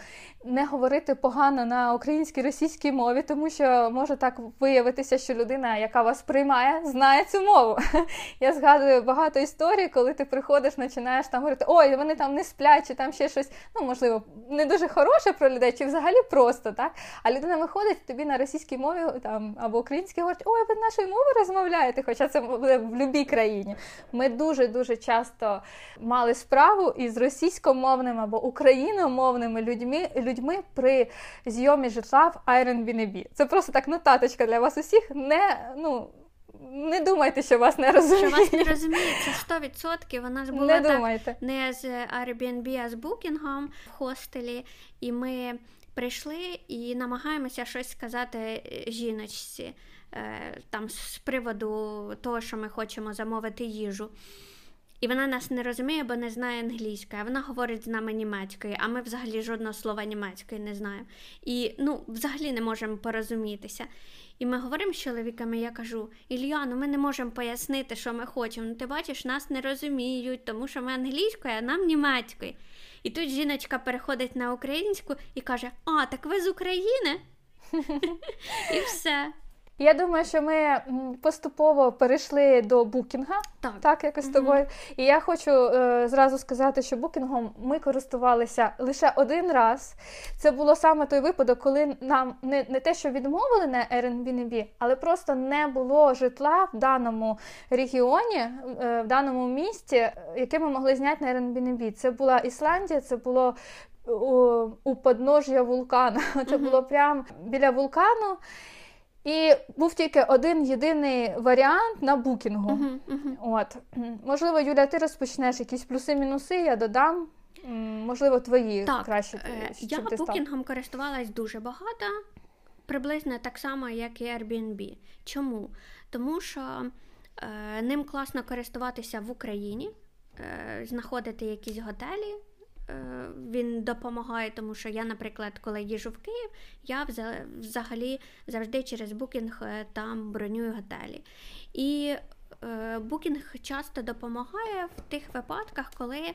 не говорити погано на українській російській мові, тому що може так виявитися, що людина, яка вас приймає, знає цю мову. Я згадую багато історій, коли ти приходиш, починаєш там говорити, ой, вона вони там не сплять, чи там ще щось, ну можливо, не дуже хороше про людей, чи взагалі просто так. А людина виходить тобі на російській мові там або українській говорить, ой, ви нашою мовою розмовляєте, хоча це буде в будь-якій країні. Ми дуже дуже часто мали справу із російськомовними або україномовними людьми людьми при зйомі житла в Airbnb. Це просто так нотаточка для вас усіх. Не ну не думайте, що вас не розуміють. Що вас не розуміють, це 100%. Вона ж була не так не з Airbnb, а з Booking в хостелі, і ми прийшли і намагаємося щось сказати е, жіночці е, там з приводу того, що ми хочемо замовити їжу. І вона нас не розуміє, бо не знає англійської, а вона говорить з нами німецькою, а ми взагалі жодного слова німецької не знаємо. І ну, взагалі не можемо порозумітися. І ми говоримо з чоловіками, я кажу: Ілья, ну ми не можемо пояснити, що ми хочемо. Ну, ти бачиш, нас не розуміють, тому що ми англійською, а нам німецькою. І тут жіночка переходить на українську і каже: А, так ви з України? І все. Я думаю, що ми поступово перейшли до букінга, так, так якось з тобою. І я хочу е, зразу сказати, що букінгом ми користувалися лише один раз. Це було саме той випадок, коли нам не не те, що відмовили на Airbnb, але просто не було житла в даному регіоні, е, в даному місті, яке ми могли зняти на Airbnb. Це була Ісландія, це було у, у подножжя вулкана. Це було прямо біля вулкану. І був тільки один єдиний варіант на букінгу. Uh-huh, uh-huh. От можливо, Юля, ти розпочнеш якісь плюси-мінуси, я додам. Можливо, твої так, краще. Е, я ти букінгом користувалась дуже багато, приблизно так само, як і Airbnb. Чому? Тому що е, ним класно користуватися в Україні, е, знаходити якісь готелі. Е, він допомагає, тому що я, наприклад, коли їжу в Київ, я взагалі завжди через букінг е, там бронюю готелі. І е, букінг часто допомагає в тих випадках, коли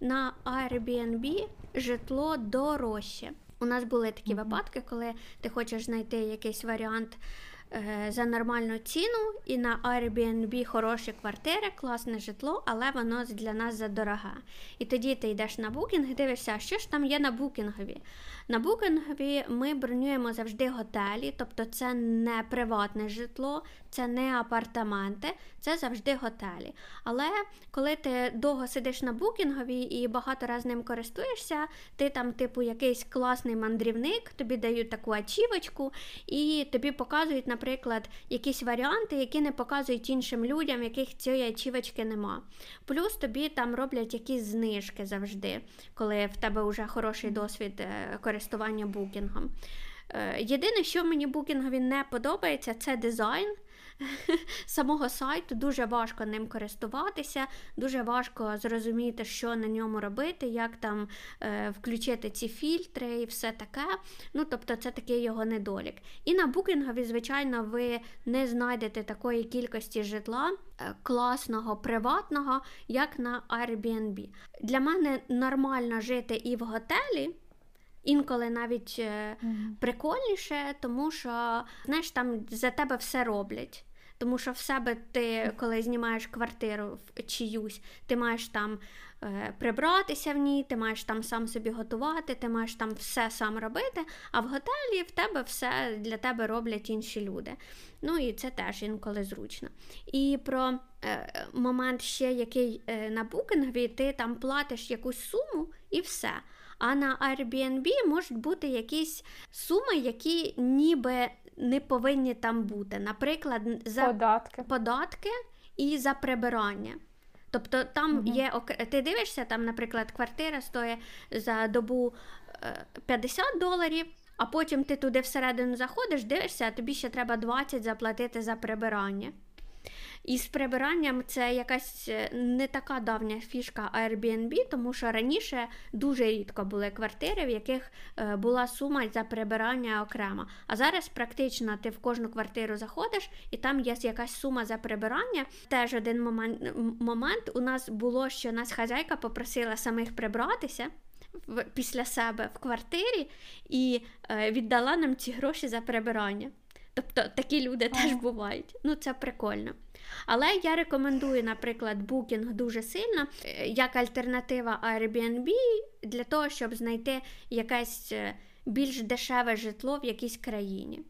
на Airbnb житло дорожче. У нас були такі mm-hmm. випадки, коли ти хочеш знайти якийсь варіант за нормальну ціну, і на Airbnb хороші квартири, класне житло, але воно для нас задорога. І тоді ти йдеш на букінг дивишся, що ж там є на букінгові. На букінгові ми бронюємо завжди готелі, тобто це не приватне житло, це не апартаменти, це завжди готелі. Але коли ти довго сидиш на букінгові і багато раз ним користуєшся, ти там, типу, якийсь класний мандрівник, тобі дають таку ачівочку, і тобі показують, наприклад, якісь варіанти, які не показують іншим людям, яких цієї ачівочки нема. Плюс тобі там роблять якісь знижки завжди, коли в тебе вже хороший досвід е, користування букінгом. Е, єдине, що мені букінгові не подобається, це дизайн. самого сайту, дуже важко ним користуватися, дуже важко зрозуміти, що на ньому робити, як там е, включити ці фільтри і все таке. Ну, тобто, це такий його недолік. І на букінгові, звичайно, ви не знайдете такої кількості житла е, класного, приватного, як на Airbnb. Для мене нормально жити і в готелі. Інколи навіть mm-hmm. прикольніше, тому що знаєш, там за тебе все роблять. Тому що в себе ти, коли знімаєш квартиру чиюсь, ти маєш там е, прибратися в ній, ти маєш там сам собі готувати, ти маєш там все сам робити, а в готелі в тебе все для тебе роблять інші люди. Ну і це теж інколи зручно. І про е, момент ще, який е, на букінгові, ти там платиш якусь суму і все. А на Airbnb можуть бути якісь суми, які ніби не повинні там бути. Наприклад, за податки, податки і за прибирання. Тобто там угу. є ти дивишся, там, наприклад, квартира стоїть за добу 50 е, доларів, а потім ти туди всередину заходиш, дивишся, а тобі ще треба 20 заплатити за прибирання. І з прибиранням це якась е, не така давня фішка Airbnb, тому що раніше дуже рідко були квартири, в яких е, була сума за прибирання окремо. А зараз практично ти в кожну квартиру заходиш, і там є якась сума за прибирання. Теж один момент момент у нас було, що нас хазяйка попросила самих прибратися. Після себе в квартирі і е, віддала нам ці гроші за прибирання. Тобто такі люди теж бувають. Ну, це прикольно. Але я рекомендую, наприклад, Booking дуже сильно е, як альтернатива Airbnb для того, щоб знайти якесь е, більш дешеве житло в якійсь країні.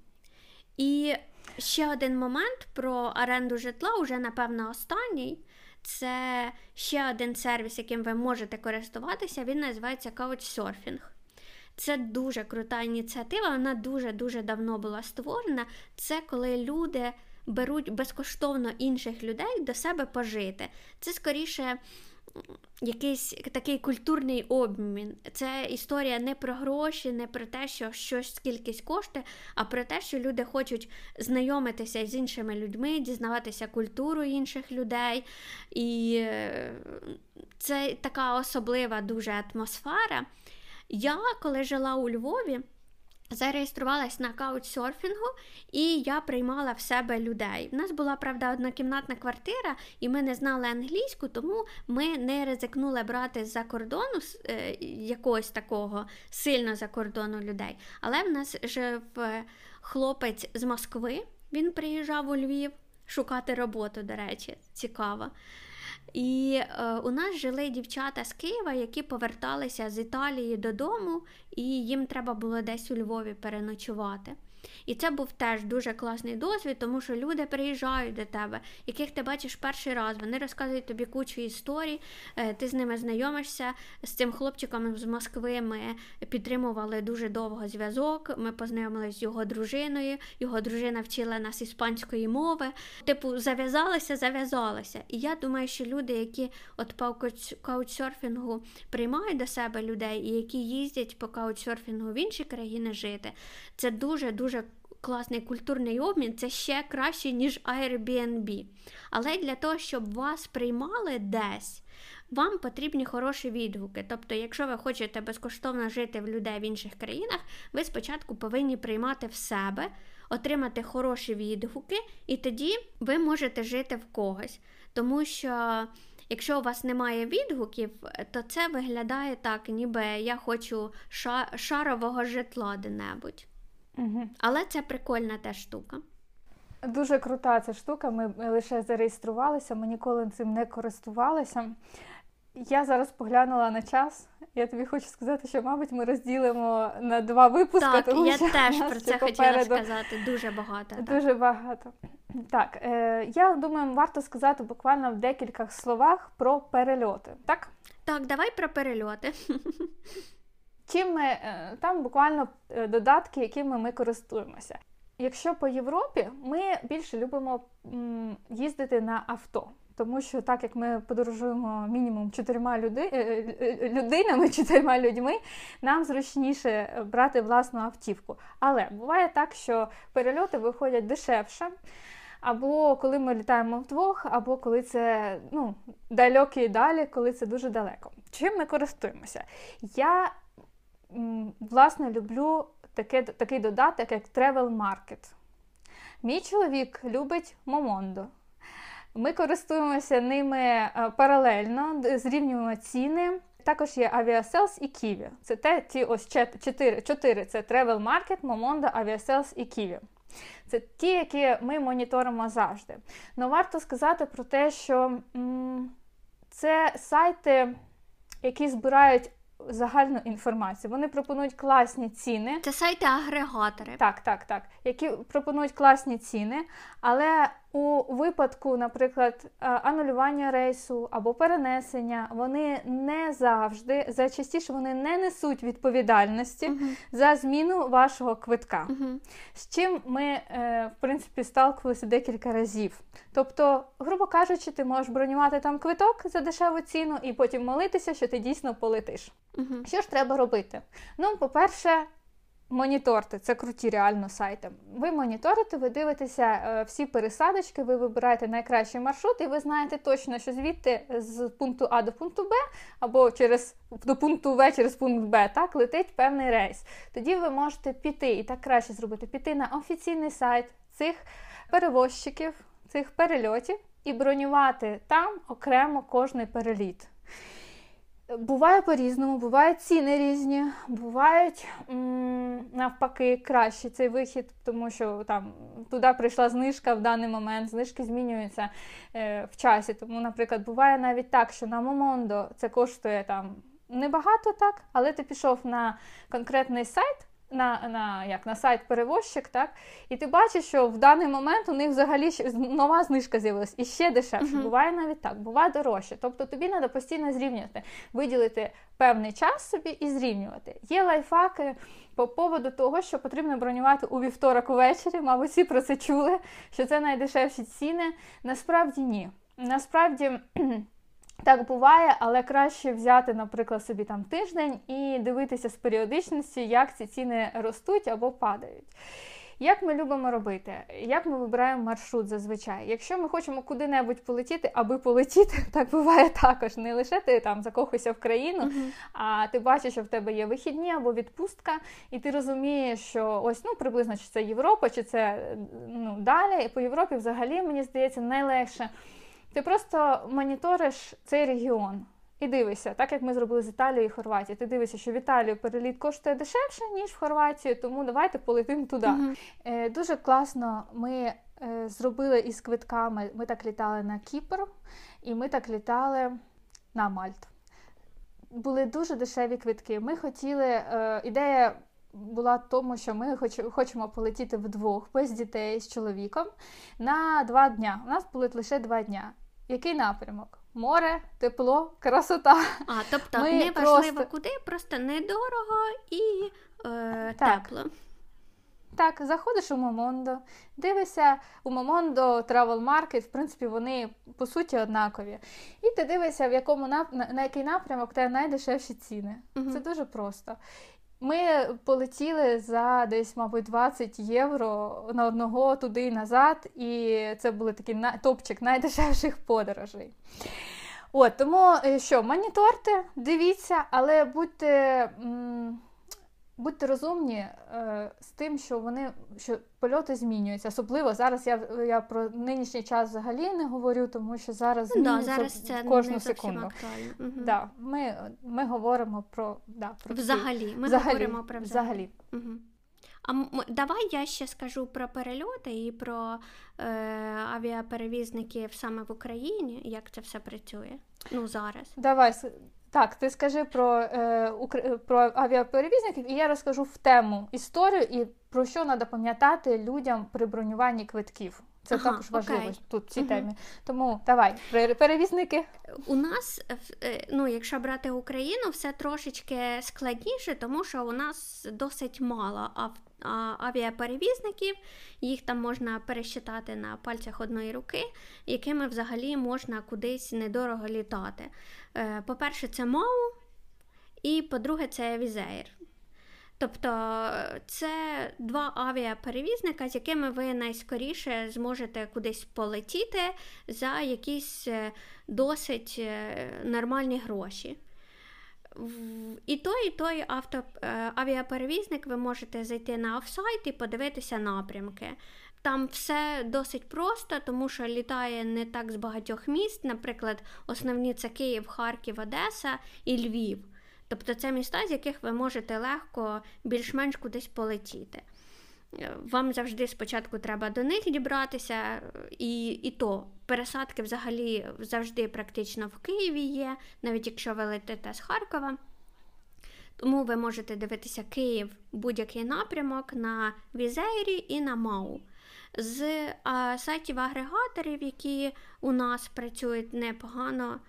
І ще один момент про оренду житла, уже, напевно, останній. Це ще один сервіс, яким ви можете користуватися, він називається Couchsurfing. Це дуже крута ініціатива, вона дуже-дуже давно була створена. Це коли люди беруть безкоштовно інших людей до себе пожити. Це скоріше якийсь такий культурний обмін. Це історія не про гроші, не про те, що щось скількись коштує, а про те, що люди хочуть знайомитися з іншими людьми, дізнаватися культуру інших людей. І е, це така особлива дуже атмосфера. Я, коли жила у Львові, Зареєструвалась на каучсерфінгу, і я приймала в себе людей. У нас була, правда, однокімнатна квартира, і ми не знали англійську, тому ми не ризикнули брати з-за кордону е, якогось такого сильно за кордону людей. Але в нас жив е, хлопець з Москви, він приїжджав у Львів шукати роботу, до речі, цікаво. І е, у нас жили дівчата з Києва, які поверталися з Італії додому, і їм треба було десь у Львові переночувати. І це був теж дуже класний досвід, тому що люди приїжджають до тебе, яких ти бачиш перший раз. Вони розказують тобі кучу історій, е, ти з ними знайомишся. З цим хлопчиком з Москви ми підтримували дуже довго зв'язок. Ми познайомилися з його дружиною, його дружина вчила нас іспанської мови. Типу, зав'язалися, зав'язалися. І я думаю, що люди, які от по каучсерфінгу приймають до себе людей і які їздять по каучсерфінгу в інші країни жити, це дуже дуже класний культурний обмін, це ще краще, ніж Airbnb. Але для того, щоб вас приймали десь, вам потрібні хороші відгуки. Тобто, якщо ви хочете безкоштовно жити в людей в інших країнах, ви спочатку повинні приймати в себе, отримати хороші відгуки, і тоді ви можете жити в когось. Тому що. Якщо у вас немає відгуків, то це виглядає так, ніби я хочу шарового житла де-небудь. Угу. Але це прикольна теж штука. Дуже крута ця штука. Ми лише зареєструвалися, ми ніколи цим не користувалися. Я зараз поглянула на час. Я тобі хочу сказати, що, мабуть, ми розділимо на два випуски. Так, тому я що теж про це хотіла сказати. Дуже багато. Дуже так. багато. Так, е, я думаю, варто сказати буквально в декількох словах про перельоти. Так? Так, давай про перельоти. Чим ми е, там буквально е, додатки, якими ми користуємося. Якщо по Європі ми більше любимо їздити на авто, тому що так як ми подорожуємо мінімум чотирма люди, е, людинами, чотирма людьми, нам зручніше брати власну автівку. Але буває так, що перельоти виходять дешевше. Або коли ми літаємо вдвох, або коли це ну, далекі і далі, коли це дуже далеко. Чим ми користуємося? Я власне, люблю таке, такий додаток, як Travel Market. Мій чоловік любить Момондо. Ми користуємося ними е, паралельно, зрівнюємо ціни. Також є Aviasales і Kiwi. Це те, ті ось чотири, чотири це Travel Market, Momondo, Aviasales і Kiwi. Це ті, які ми моніторимо завжди. Но варто сказати про те, що м- це сайти, які збирають загальну інформацію. Вони пропонують класні ціни. Це сайти-агрегатори. Так, так, так. Які пропонують класні ціни, але у випадку, наприклад, е, анулювання рейсу або перенесення, вони не завжди, зачастіше вони не несуть відповідальності uh-huh. за зміну вашого квитка. Uh-huh. З чим ми, е, в принципі, сталкувалися декілька разів. Тобто, грубо кажучи, ти можеш бронювати там квиток за дешеву ціну і потім молитися, що ти дійсно полетиш. Uh-huh. Що ж треба робити? Ну, по-перше, Моніторте, це круті реально сайти. Ви моніторите, ви дивитеся е, всі пересадочки, ви вибираєте найкращий маршрут, і ви знаєте точно, що звідти з пункту А до пункту Б, або через до пункту В через пункт Б, так, летить певний рейс. Тоді ви можете піти, і так краще зробити, піти на офіційний сайт цих перевозчиків, цих перельотів і бронювати там окремо кожний переліт. Буває по-різному, бувають ціни різні, бувають м- навпаки краще цей вихід, тому що там туди прийшла знижка в даний момент, знижки змінюються е, в часі. Тому, наприклад, буває навіть так, що на Момондо це коштує там небагато так, але ти пішов на конкретний сайт на на, як, на сайт перевозчик, так, і ти бачиш, що в даний момент у них взагалі нова знижка з'явилась і ще дешевше. Uh-huh. Буває навіть так, буває дорожче. Тобто тобі треба постійно зрівнювати, виділити певний час собі і зрівнювати. Є лайфхаки по поводу того, що потрібно бронювати у вівторок увечері. Мабуть, всі про це чули, що це найдешевші ціни. Насправді ні. Насправді. Так буває, але краще взяти, наприклад, собі там тиждень і дивитися з періодичності, як ці ціни ростуть або падають. Як ми любимо робити? Як ми вибираємо маршрут зазвичай? Якщо ми хочемо куди-небудь полетіти, аби полетіти, так буває також. Не лише ти там закохуєшся в країну, uh-huh. а ти бачиш, що в тебе є вихідні або відпустка, і ти розумієш, що ось ну приблизно чи це Європа, чи це ну, далі. І по Європі взагалі мені здається найлегше. Ти просто моніториш цей регіон і дивишся, так як ми зробили з Італією і Хорватією. Ти дивишся, що в Італію переліт коштує дешевше, ніж в Хорватію, тому давайте полетимо туди. Е, Дуже класно ми е, зробили із квитками. Ми так літали на Кіпр, і ми так літали на Мальту. Були дуже дешеві квитки. Ми хотіли, е, ідея була в тому, що ми хоч, хочемо полетіти вдвох без дітей з чоловіком на два дня. У нас були лише два дня. Який напрямок? Море, тепло, красота. А, тобто ми не важливо просто... куди, просто недорого і е, так. тепло. Так, заходиш у Момондо, дивишся у Момондо Travel Market, в принципі, вони по суті однакові. І ти дивишся, в якому нап... на який напрямок тебе найдешевші ціни. Угу. Це дуже просто. Ми полетіли за десь, мабуть, 20 євро на одного туди і назад, і це були такий топчик найдешевших подорожей. От, Тому е, що, моніторте, дивіться, але будьте. М- будьте розумні е, з тим, що вони що польоти змінюються. Особливо зараз я я про нинішній час взагалі не говорю, тому що зараз ну, да, зараз це кожну не секунду. Актуально. Угу. Да, Ми ми говоримо про да, про взагалі. Ми взагалі, говоримо про взагалі. Угу. А давай я ще скажу про перельоти і про е, авіаперевізників саме в Україні, як це все працює. Ну зараз. Давай так, ти скажи про е, про авіаперевізників, і я розкажу в тему історію і про що треба пам'ятати людям при бронюванні квитків. Це ага, також важливо окей. тут в цій угу. темі. Тому давай, перевізники. У нас, е, ну, якщо брати Україну, все трошечки складніше, тому що у нас досить мало авіаперевізників, їх там можна пересчитати на пальцях одної руки, якими взагалі можна кудись недорого літати. Е, по-перше, це МАУ, і по-друге, це Wizz Air. Тобто це два авіаперевізника, з якими ви найскоріше зможете кудись полетіти за якісь е, досить е, нормальні гроші. І той, і той авто, авіаперевізник ви можете зайти на офсайт і подивитися напрямки. Там все досить просто, тому що літає не так з багатьох міст. Наприклад, основні це Київ, Харків, Одеса і Львів. Тобто це міста, з яких ви можете легко більш-менш кудись полетіти. Вам завжди спочатку треба до них дібратися, і і то пересадки взагалі завжди практично в Києві є, навіть якщо ви летите з Харкова. Тому ви можете дивитися Київ будь-який напрямок на Візейрі і на Мау. З а, сайтів агрегаторів, які у нас працюють непогано,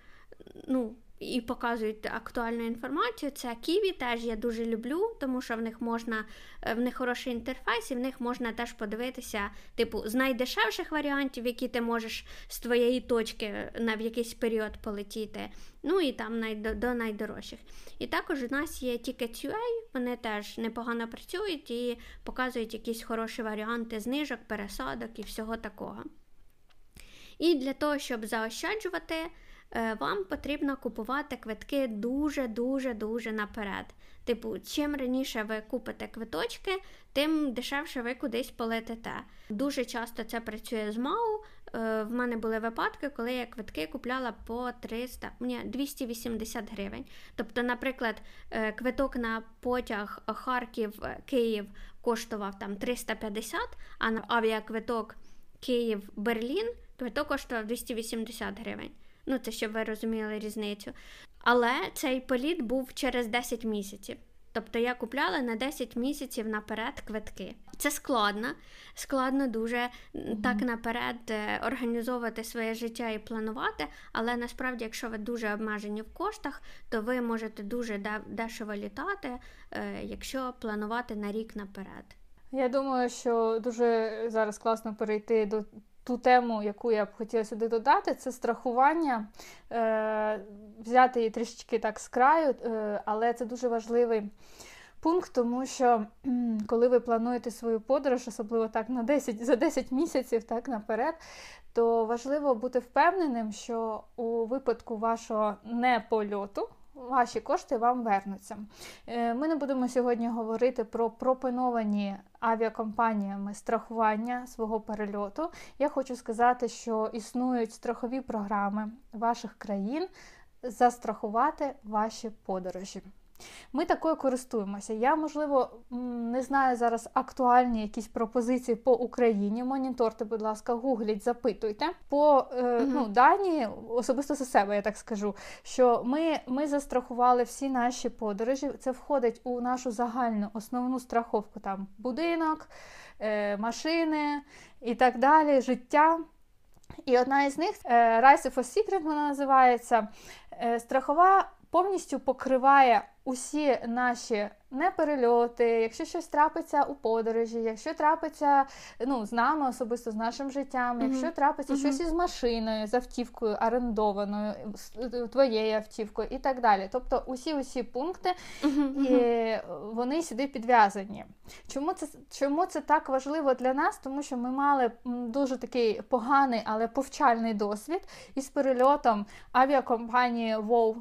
ну, і показують актуальну інформацію. Це Ківі теж я дуже люблю, тому що в них можна е, в них хороший інтерфейс, і в них можна теж подивитися, типу, з найдешевших варіантів, які ти можеш з твоєї точки на в якийсь період полетіти. Ну і там найдо, до найдорожчих. І також у нас є Ticket.ua, вони теж непогано працюють і показують якісь хороші варіанти знижок, пересадок і всього такого. І для того, щоб заощаджувати. Е, вам потрібно купувати квитки дуже-дуже дуже наперед. Типу, чим раніше ви купите квиточки, тим дешевше ви кудись полетите. Дуже часто це працює з МАУ, е, в мене були випадки, коли я квитки купляла по 300, ні, 280 гривень. Тобто, наприклад, е, квиток на потяг Харків-Київ коштував там 350, а на авіаквиток Київ-Берлін квиток коштував 280 гривень. Ну, це щоб ви розуміли різницю. Але цей політ був через 10 місяців. Тобто я купляла на 10 місяців наперед квитки. Це складно, складно дуже mm-hmm. так наперед е, організовувати своє життя і планувати. Але насправді, якщо ви дуже обмежені в коштах, то ви можете дуже дешево літати, е, якщо планувати на рік наперед. Я думаю, що дуже зараз класно перейти до ту тему, яку я б хотіла сюди додати, це страхування. Е, Взяти її трішечки так з краю, е, але це дуже важливий пункт, тому що коли ви плануєте свою подорож, особливо так на 10, за 10 місяців так наперед, то важливо бути впевненим, що у випадку вашого непольоту ваші кошти вам вернуться. Е, ми не будемо сьогодні говорити про пропоновані авіакомпаніями страхування свого перельоту. Я хочу сказати, що існують страхові програми ваших країн застрахувати ваші подорожі. Ми такою користуємося. Я, можливо, не знаю зараз актуальні якісь пропозиції по Україні. Моніторте, будь ласка, гугліть, запитуйте. По е, mm ну, дані, особисто за себе, я так скажу, що ми ми застрахували всі наші подорожі. Це входить у нашу загальну основну страховку, там будинок, е, машини і так далі, життя. І одна із них е, Rise of a Secret, вона називається е, страхова повністю покриває усі наші неперельоти, якщо щось трапиться у подорожі, якщо трапиться ну, з нами особисто з нашим життям, mm-hmm. якщо трапиться mm-hmm. щось із машиною, з автівкою орендованою, з твоєю автівкою і так далі. Тобто усі усі пункти mm-hmm. і вони сюди підв'язані. Чому це чому це так важливо для нас? Тому що ми мали дуже такий поганий, але повчальний досвід із перельотом авіакомпанії WoW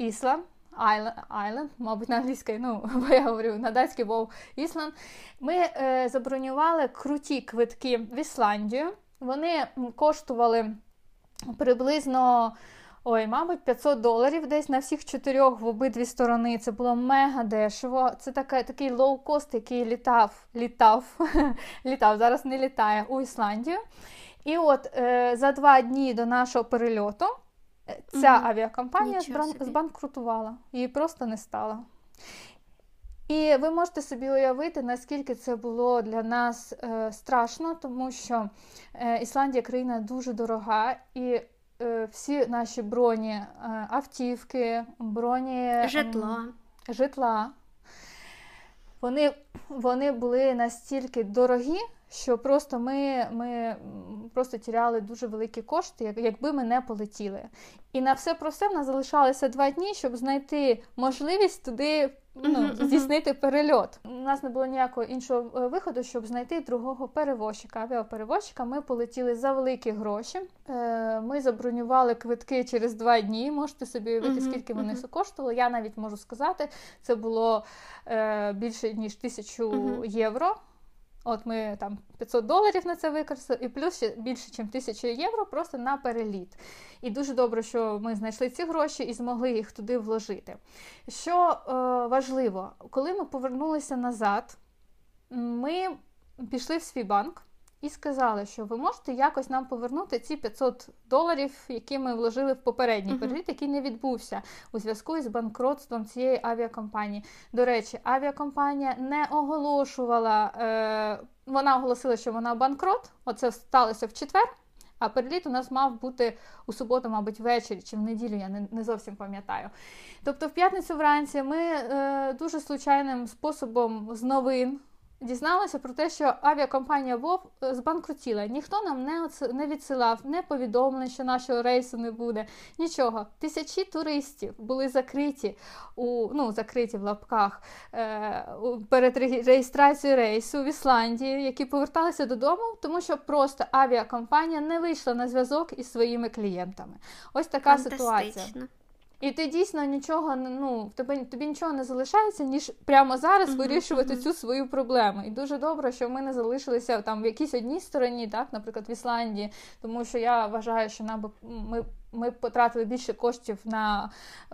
Island. Island, мабуть, на англійській, ну, бо я говорю на датській був Ісланд. Ми е, забронювали круті квитки в Ісландію. Вони коштували приблизно. Ой, мабуть, 500 доларів десь на всіх чотирьох в обидві сторони. Це було мега дешево. Це така, такий лоу-кост, який літав, літав, літав, зараз не літає у Ісландію. І от е, за два дні до нашого перельоту ця угу. авіакомпанія збанкрутувала, її просто не стало. І ви можете собі уявити, наскільки це було для нас е, страшно, тому що е, Ісландія країна дуже дорога, і е, всі наші броні е, автівки, броні житла. житла вони, вони були настільки дорогі що просто ми ми просто тіряли дуже великі кошти, якби ми не полетіли. І на все про все в нас залишалося два дні, щоб знайти можливість туди ну, здійснити перельот. У нас не було ніякого іншого е, виходу, щоб знайти другого перевозчика, авіаперевозчика. Ми полетіли за великі гроші. Е, ми забронювали квитки через два дні. Можете собі уявити, скільки вони коштували. Я навіть можу сказати, це було е, більше ніж тисячу євро. От ми там 500 доларів на це використали, і плюс ще більше, ніж 1000 євро просто на переліт. І дуже добре, що ми знайшли ці гроші і змогли їх туди вложити. Що е, важливо, коли ми повернулися назад, ми пішли в свій банк і сказали, що ви можете якось нам повернути ці 500 доларів, які ми вложили в попередній uh-huh. переліт, який не відбувся у зв'язку із банкротством цієї авіакомпанії. До речі, авіакомпанія не оголошувала, е, вона оголосила, що вона банкрот. Оце сталося в четвер. А переліт у нас мав бути у суботу, мабуть, ввечері чи в неділю, я не не зовсім пам'ятаю. Тобто, в п'ятницю вранці ми е, дуже случайним способом з новин дізналася про те, що авіакомпанія ВОВ е, збанкрутіла. Ніхто нам не не відсилав, не повідомлень, що нашого рейсу не буде. Нічого. Тисячі туристів були закриті у ну закриті в лапках е, перед реєстрацією рейсу в Ісландії, які поверталися додому, тому що просто авіакомпанія не вийшла на зв'язок із своїми клієнтами. Ось така ситуація. І ти дійсно нічого ну, тебе тобі нічого не залишається, ніж прямо зараз вирішувати цю свою проблему. І дуже добре, що ми не залишилися там в якійсь одній стороні, так, наприклад, в Ісландії, тому що я вважаю, що нам ми. Ми потратили більше коштів на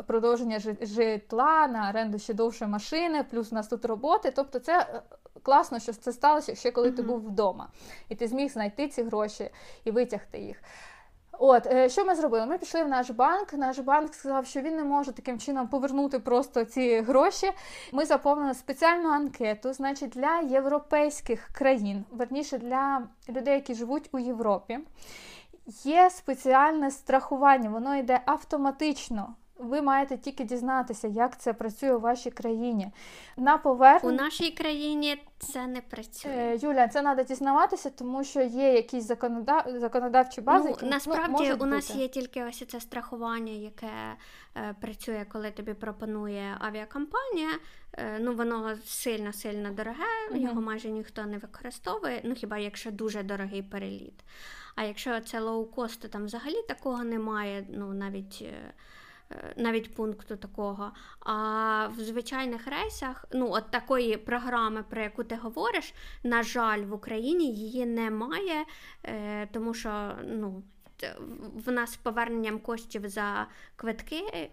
продовження житла, на оренду ще довше машини, плюс у нас тут роботи. Тобто, це е, класно, що це сталося ще коли ти був вдома, і ти зміг знайти ці гроші і витягти їх. От, е, що ми зробили? Ми пішли в наш банк. Наш банк сказав, що він не може таким чином повернути просто ці гроші. Ми заповнили спеціальну анкету, значить, для європейських країн, верніше для людей, які живуть у Європі. Є спеціальне страхування, воно йде автоматично. Ви маєте тільки дізнатися, як це працює у вашій країні. На поверхні... У нашій країні це не працює. Е, Юля, це треба дізнаватися, тому що є якісь законодав... законодавчі бази. Ну, які, Насправді ну, у нас є тільки ось це страхування, яке е, працює, коли тобі пропонує авіакомпанія. Е, ну воно сильно сильно дороге, uh його майже ніхто не використовує. Ну хіба якщо дуже дорогий переліт. А якщо це лоукост, то там взагалі такого немає. Ну навіть. Е, навіть пункту такого. А в звичайних рейсах, ну, от такої програми, про яку ти говориш, на жаль, в Україні її немає, е, тому що ну, в нас з поверненням коштів за квитки, е,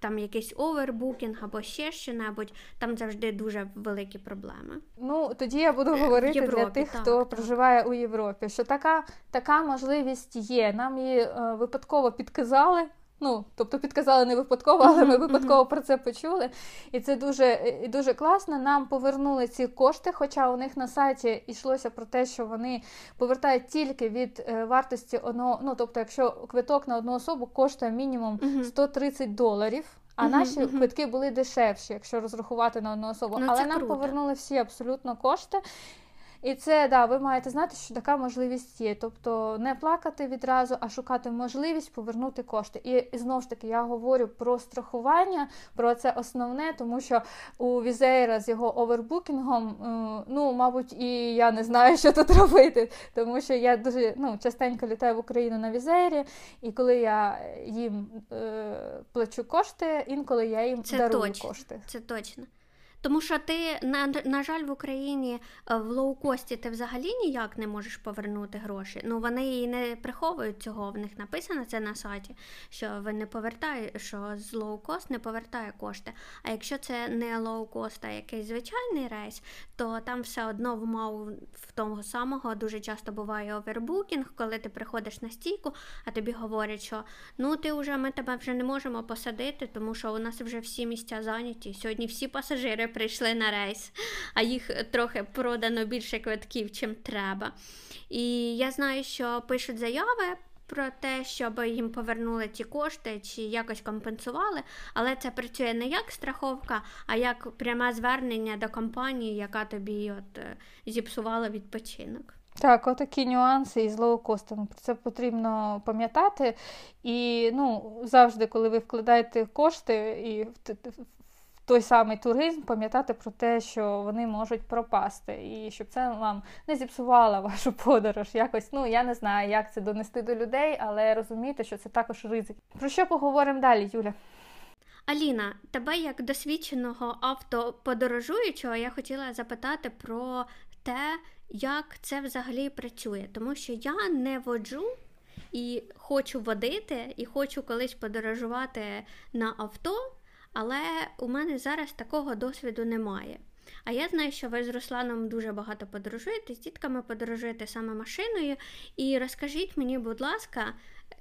там якийсь овербукінг або ще що-небудь, там завжди дуже великі проблеми. Ну тоді я буду говорити Європі, для тих, так, хто так. проживає у Європі, що така така можливість є. Нам її е, випадково підказали. Ну, тобто підказали не випадково, але ми випадково про це почули. І це дуже і дуже класно. Нам повернули ці кошти, хоча у них на сайті йшлося про те, що вони повертають тільки від е, вартості одного. Ну, тобто, якщо квиток на одну особу коштує мінімум 130 доларів. А uh-huh, наші uh-huh. квитки були дешевші, якщо розрахувати на одну особу. Ну, Але нам круто. повернули всі абсолютно кошти. І це да, ви маєте знати, що така можливість є. Тобто не плакати відразу, а шукати можливість повернути кошти. І, і знову ж таки, я говорю про страхування, про це основне, тому що у Wizz Air а з його овербукінгом, е, ну, мабуть, і я не знаю, що тут робити, тому що я дуже ну, частенько літаю в Україну на Wizz Air і, і коли я їм е, плачу кошти, інколи я їм це дарую точно, кошти. Це точно. Тому що ти, на на жаль, в Україні е, в лоукості ти взагалі ніяк не можеш повернути гроші. Ну вони і не приховують цього. В них написано це на сайті, що ви не повертаєте, що з лоукост не повертає кошти. А якщо це не лоукост, а якийсь звичайний рейс, то там все одно в мау в того самого дуже часто буває овербукінг, коли ти приходиш на стійку, а тобі говорять, що ну ти вже ми тебе вже не можемо посадити, тому що у нас вже всі місця зайняті. Сьогодні всі пасажири прийшли на рейс, а їх трохи продано більше квитків, чим треба. І я знаю, що пишуть заяви. Про те, щоб їм повернули ті кошти чи якось компенсували, але це працює не як страховка, а як пряме звернення до компанії, яка тобі от е, зіпсувала відпочинок. Так, отакі нюанси із лоукостами. Про це потрібно пам'ятати. І ну, завжди, коли ви вкладаєте кошти і той самий туризм, пам'ятати про те, що вони можуть пропасти, і щоб це вам не зіпсувало вашу подорож. Якось, ну я не знаю, як це донести до людей, але розумійте, що це також ризик. Про що поговоримо далі, Юля? Аліна, тебе як досвідченого автоподорожуючого, я хотіла запитати про те, як це взагалі працює, тому що я не воджу. І хочу водити, і хочу колись подорожувати на авто, але у мене зараз такого досвіду немає. А я знаю, що ви з Русланом дуже багато подорожуєте, з дітками подорожуєте саме машиною. І розкажіть мені, будь ласка,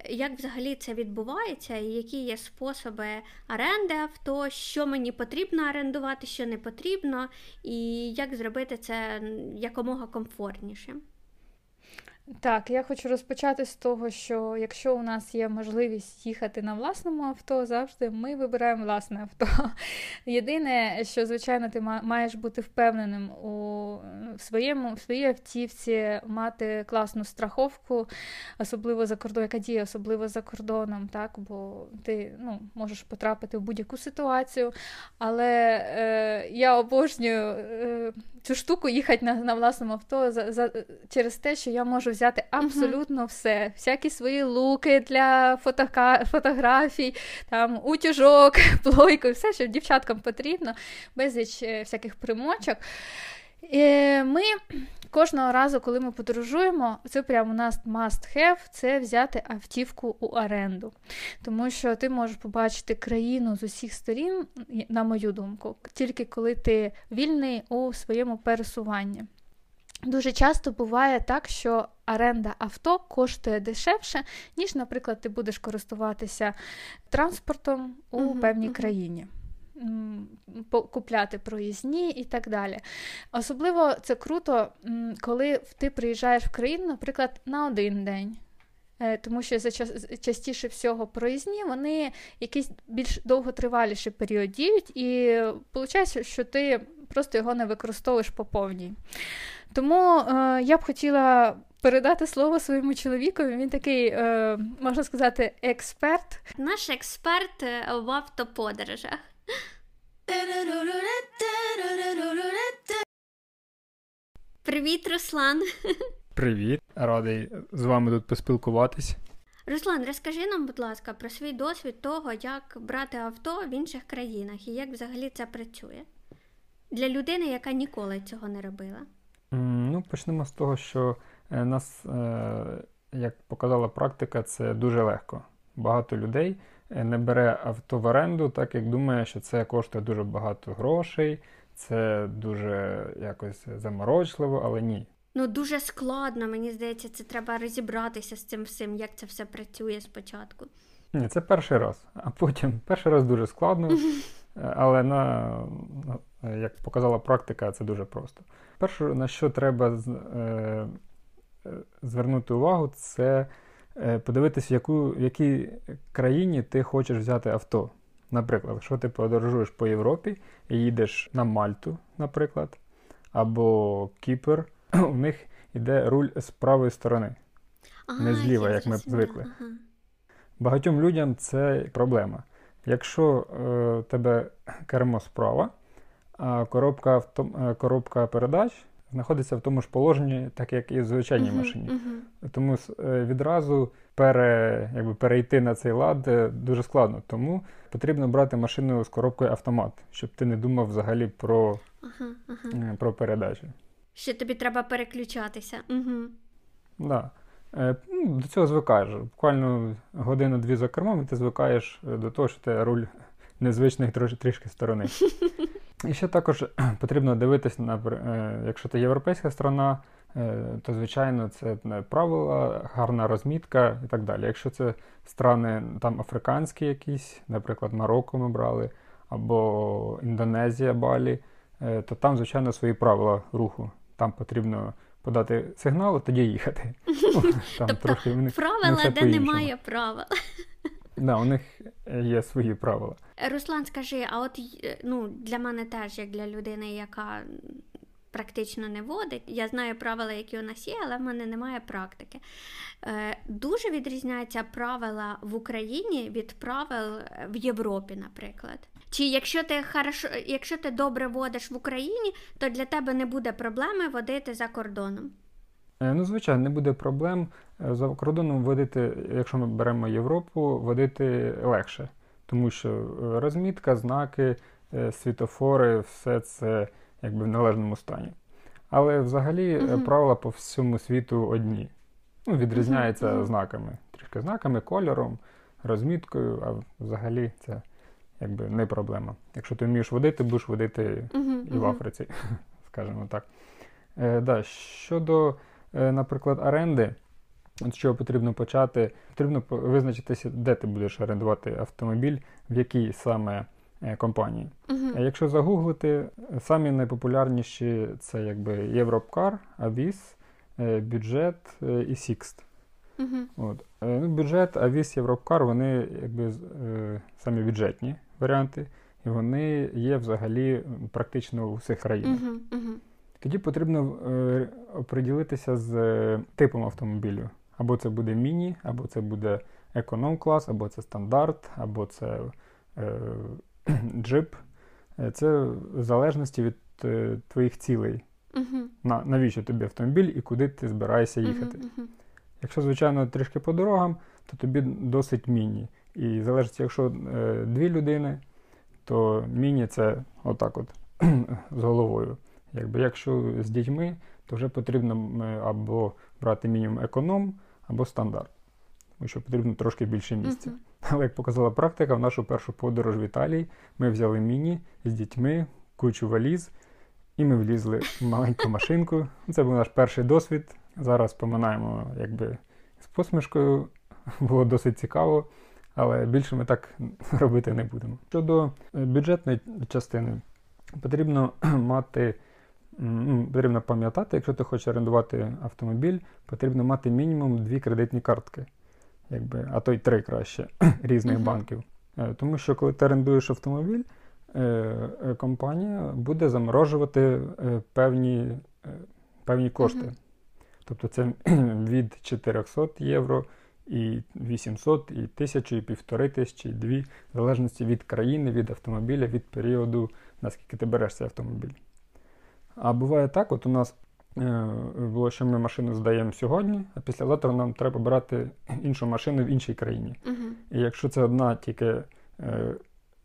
як взагалі це відбувається, і які є способи оренди авто, що мені потрібно орендувати, що не потрібно, і як зробити це якомога комфортніше. Так, я хочу розпочати з того, що якщо у нас є можливість їхати на власному авто, завжди ми вибираємо власне авто. Єдине, що, звичайно, ти маєш бути впевненим у своєму, в своїй автівці, мати класну страховку, особливо за кордоном, яка діє, особливо за кордоном, так, бо ти ну, можеш потрапити в будь-яку ситуацію. Але е, я обожнюю е, цю штуку їхати на на власному авто за, за, через те, що я можу взяти абсолютно uh-huh. все, всякі свої луки для фотока... фотографій, там утюжок, плойку, все, що дівчаткам потрібно, безліч е, всяких примочок. І Ми кожного разу, коли ми подорожуємо, це прямо у нас must have, це взяти автівку у оренду. Тому що ти можеш побачити країну з усіх сторін, на мою думку, тільки коли ти вільний у своєму пересуванні. Дуже часто буває так, що оренда авто коштує дешевше, ніж, наприклад, ти будеш користуватися транспортом у uh-huh, певній uh-huh. країні купляти проїзні і так далі. Особливо це круто, коли ти приїжджаєш в країну, наприклад, на один день. Е, тому що за частіше всього проїзні вони якийсь більш довготриваліший період діють, і виходить, що ти просто його не використовуєш по повній. Тому е, я б хотіла передати слово своєму чоловікові. Він такий, е, можна сказати, експерт. Наш експерт е, в автоподорожах. Привіт, Руслан. Привіт, радий з вами тут поспілкуватись. Руслан, розкажи нам, будь ласка, про свій досвід того, як брати авто в інших країнах і як взагалі це працює для людини, яка ніколи цього не робила. Ну, почнемо з того, що е, нас, е, як показала практика, це дуже легко. Багато людей Е, не бере авто в оренду, так як думає, що це коштує дуже багато грошей, це дуже якось заморочливо, але ні. Ну дуже складно, мені здається, це треба розібратися з цим всім, як це все працює спочатку. Ні, це перший раз, а потім перший раз дуже складно, е, але на, як показала практика, це дуже просто. Перше, на що треба е, звернути увагу, це Е, подивитися, в яку, в якій країні ти хочеш взяти авто. Наприклад, якщо ти подорожуєш по Європі і їдеш на Мальту, наприклад, або Кіпр, у них йде руль з правої сторони, ага, не зліва, як ми звикли. Ага. Багатьом людям це проблема. Якщо е, тебе кермо справа, а коробка, авто, е, коробка передач знаходиться в тому ж положенні, так як і в звичайній uh-huh, машині. Uh-huh. Тому е, відразу пере, якби, перейти на цей лад е, дуже складно. Тому потрібно брати машину з коробкою автомат, щоб ти не думав взагалі про uh-huh, про передачі. Що тобі треба переключатися. Угу. Да. Ну, до цього звикаєш. Буквально годину-дві за кермом, і ти звикаєш до того, що ти руль незвичних трішки сторони. І ще також потрібно дивитися на е, якщо це європейська страна, е, то звичайно це правила, гарна розмітка і так далі. Якщо це страни там африканські якісь, наприклад, Марокко ми брали, або Індонезія, Балі, е, то там, звичайно, свої правила руху. Там потрібно подати сигнал, і тоді їхати. Там тобто трохи правила, де немає правил. Да, у них є свої правила. Руслан, скажи, а от ну, для мене теж, як для людини, яка практично не водить, я знаю правила, які у нас є, але в мене немає практики. Е, Дуже відрізняються правила в Україні від правил в Європі, наприклад. Чи якщо ти хорошо, якщо ти добре водиш в Україні, то для тебе не буде проблеми водити за кордоном? Е, ну, звичайно, не буде проблем. Е, за кордоном водити, якщо ми беремо Європу, водити легше, тому що е, розмітка, знаки, світофори, все це якби в належному стані. Але взагалі uh правила по всьому світу одні. Ну, Відрізняються uh-huh. знаками. Трішки знаками, кольором, розміткою, а взагалі це якби не проблема. Якщо ти вмієш водити, будеш водити і в Африці, скажімо так. Е, да, Щодо Е, наприклад, оренди, от що потрібно почати, потрібно визначитися, де ти будеш орендувати автомобіль, в якій саме е, компанії. Uh-huh. Якщо загуглити, самі найпопулярніші це якби Європкар, Авіс, бюджет і Сікст. Uh-huh. От. Ну, Бюджет, Авіс, Європкар, вони якби самі бюджетні варіанти, і вони є взагалі практично у всіх країнах. Uh-huh. Uh-huh. Тоді потрібно е, оприділитися з е, типом автомобілю. Або це буде міні, або це буде економ-клас, або це стандарт, або це е, джип. Це в залежності від е, твоїх цілей. Угу. На, навіщо тобі автомобіль і куди ти збираєшся їхати. Угу. Якщо, звичайно, трішки по дорогам, то тобі досить міні. І залежить, якщо е, дві людини, то міні це отак от з головою. Якби якщо з дітьми, то вже потрібно е, або брати мінімум економ, або стандарт. Тому що потрібно трошки більше місця. Мгм. Але як показала практика, в нашу першу подорож в Італії ми взяли міні з дітьми, кучу валіз, і ми влізли в маленьку машинку. Це був наш перший досвід. Зараз поминаємо якби з посмішкою. Було досить цікаво, але більше ми так робити не будемо. Щодо е, бюджетної частини, потрібно мати. ну, Потрібно пам'ятати, якщо ти хочеш орендувати автомобіль, потрібно мати мінімум дві кредитні картки, якби, а то й три краще різних Мгм. банків. Е, Тому що коли ти орендуєш автомобіль, е, е, компанія буде заморожувати певні, певні кошти. Мгм. Тобто це від 400 євро і 800, і 1000, і півтори тисячі, і дві, в залежності від країни, від автомобіля, від періоду, наскільки ти береш цей автомобіль. А буває так, от у нас було, що ми машину здаємо сьогодні, а післязавтра нам треба брати іншу машину в іншій країні. Мгм. І якщо це одна тільки е,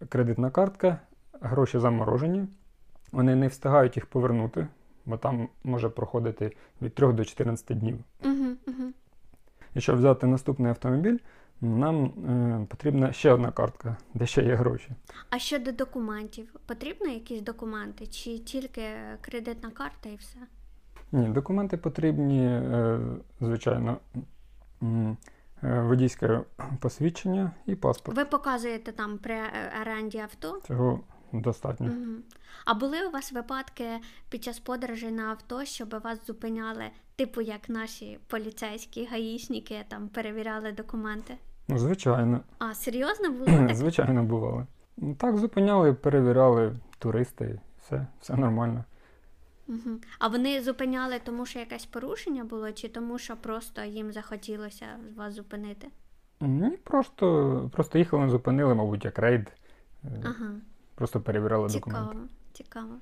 кредитна картка, гроші заморожені, вони не встигають їх повернути, бо там може проходити від 3 до 14 днів. Мгм. Мгм. І щоб взяти наступний автомобіль, нам е, потрібна ще одна картка, де ще є гроші. А щодо документів, потрібно якісь документи, чи тільки кредитна карта і все? Ні, документи потрібні, е, звичайно, е, водійське посвідчення і паспорт. Ви показуєте там при оренді авто? Цього достатньо. Мгм. А були у вас випадки під час подорожей на авто, щоб вас зупиняли, типу як наші поліцейські гаїшники там перевіряли документи? Ну, звичайно, А серйозно було так? звичайно, бували. Ну, Так, зупиняли, перевіряли туристи, все, все нормально. Мгм. А вони зупиняли, тому що якесь порушення було, чи тому, що просто їм захотілося вас зупинити? Ні, просто, просто їхали, не зупинили, мабуть, як рейд. Е, Ага, Просто перевіряли цікаво, документи. цікаво.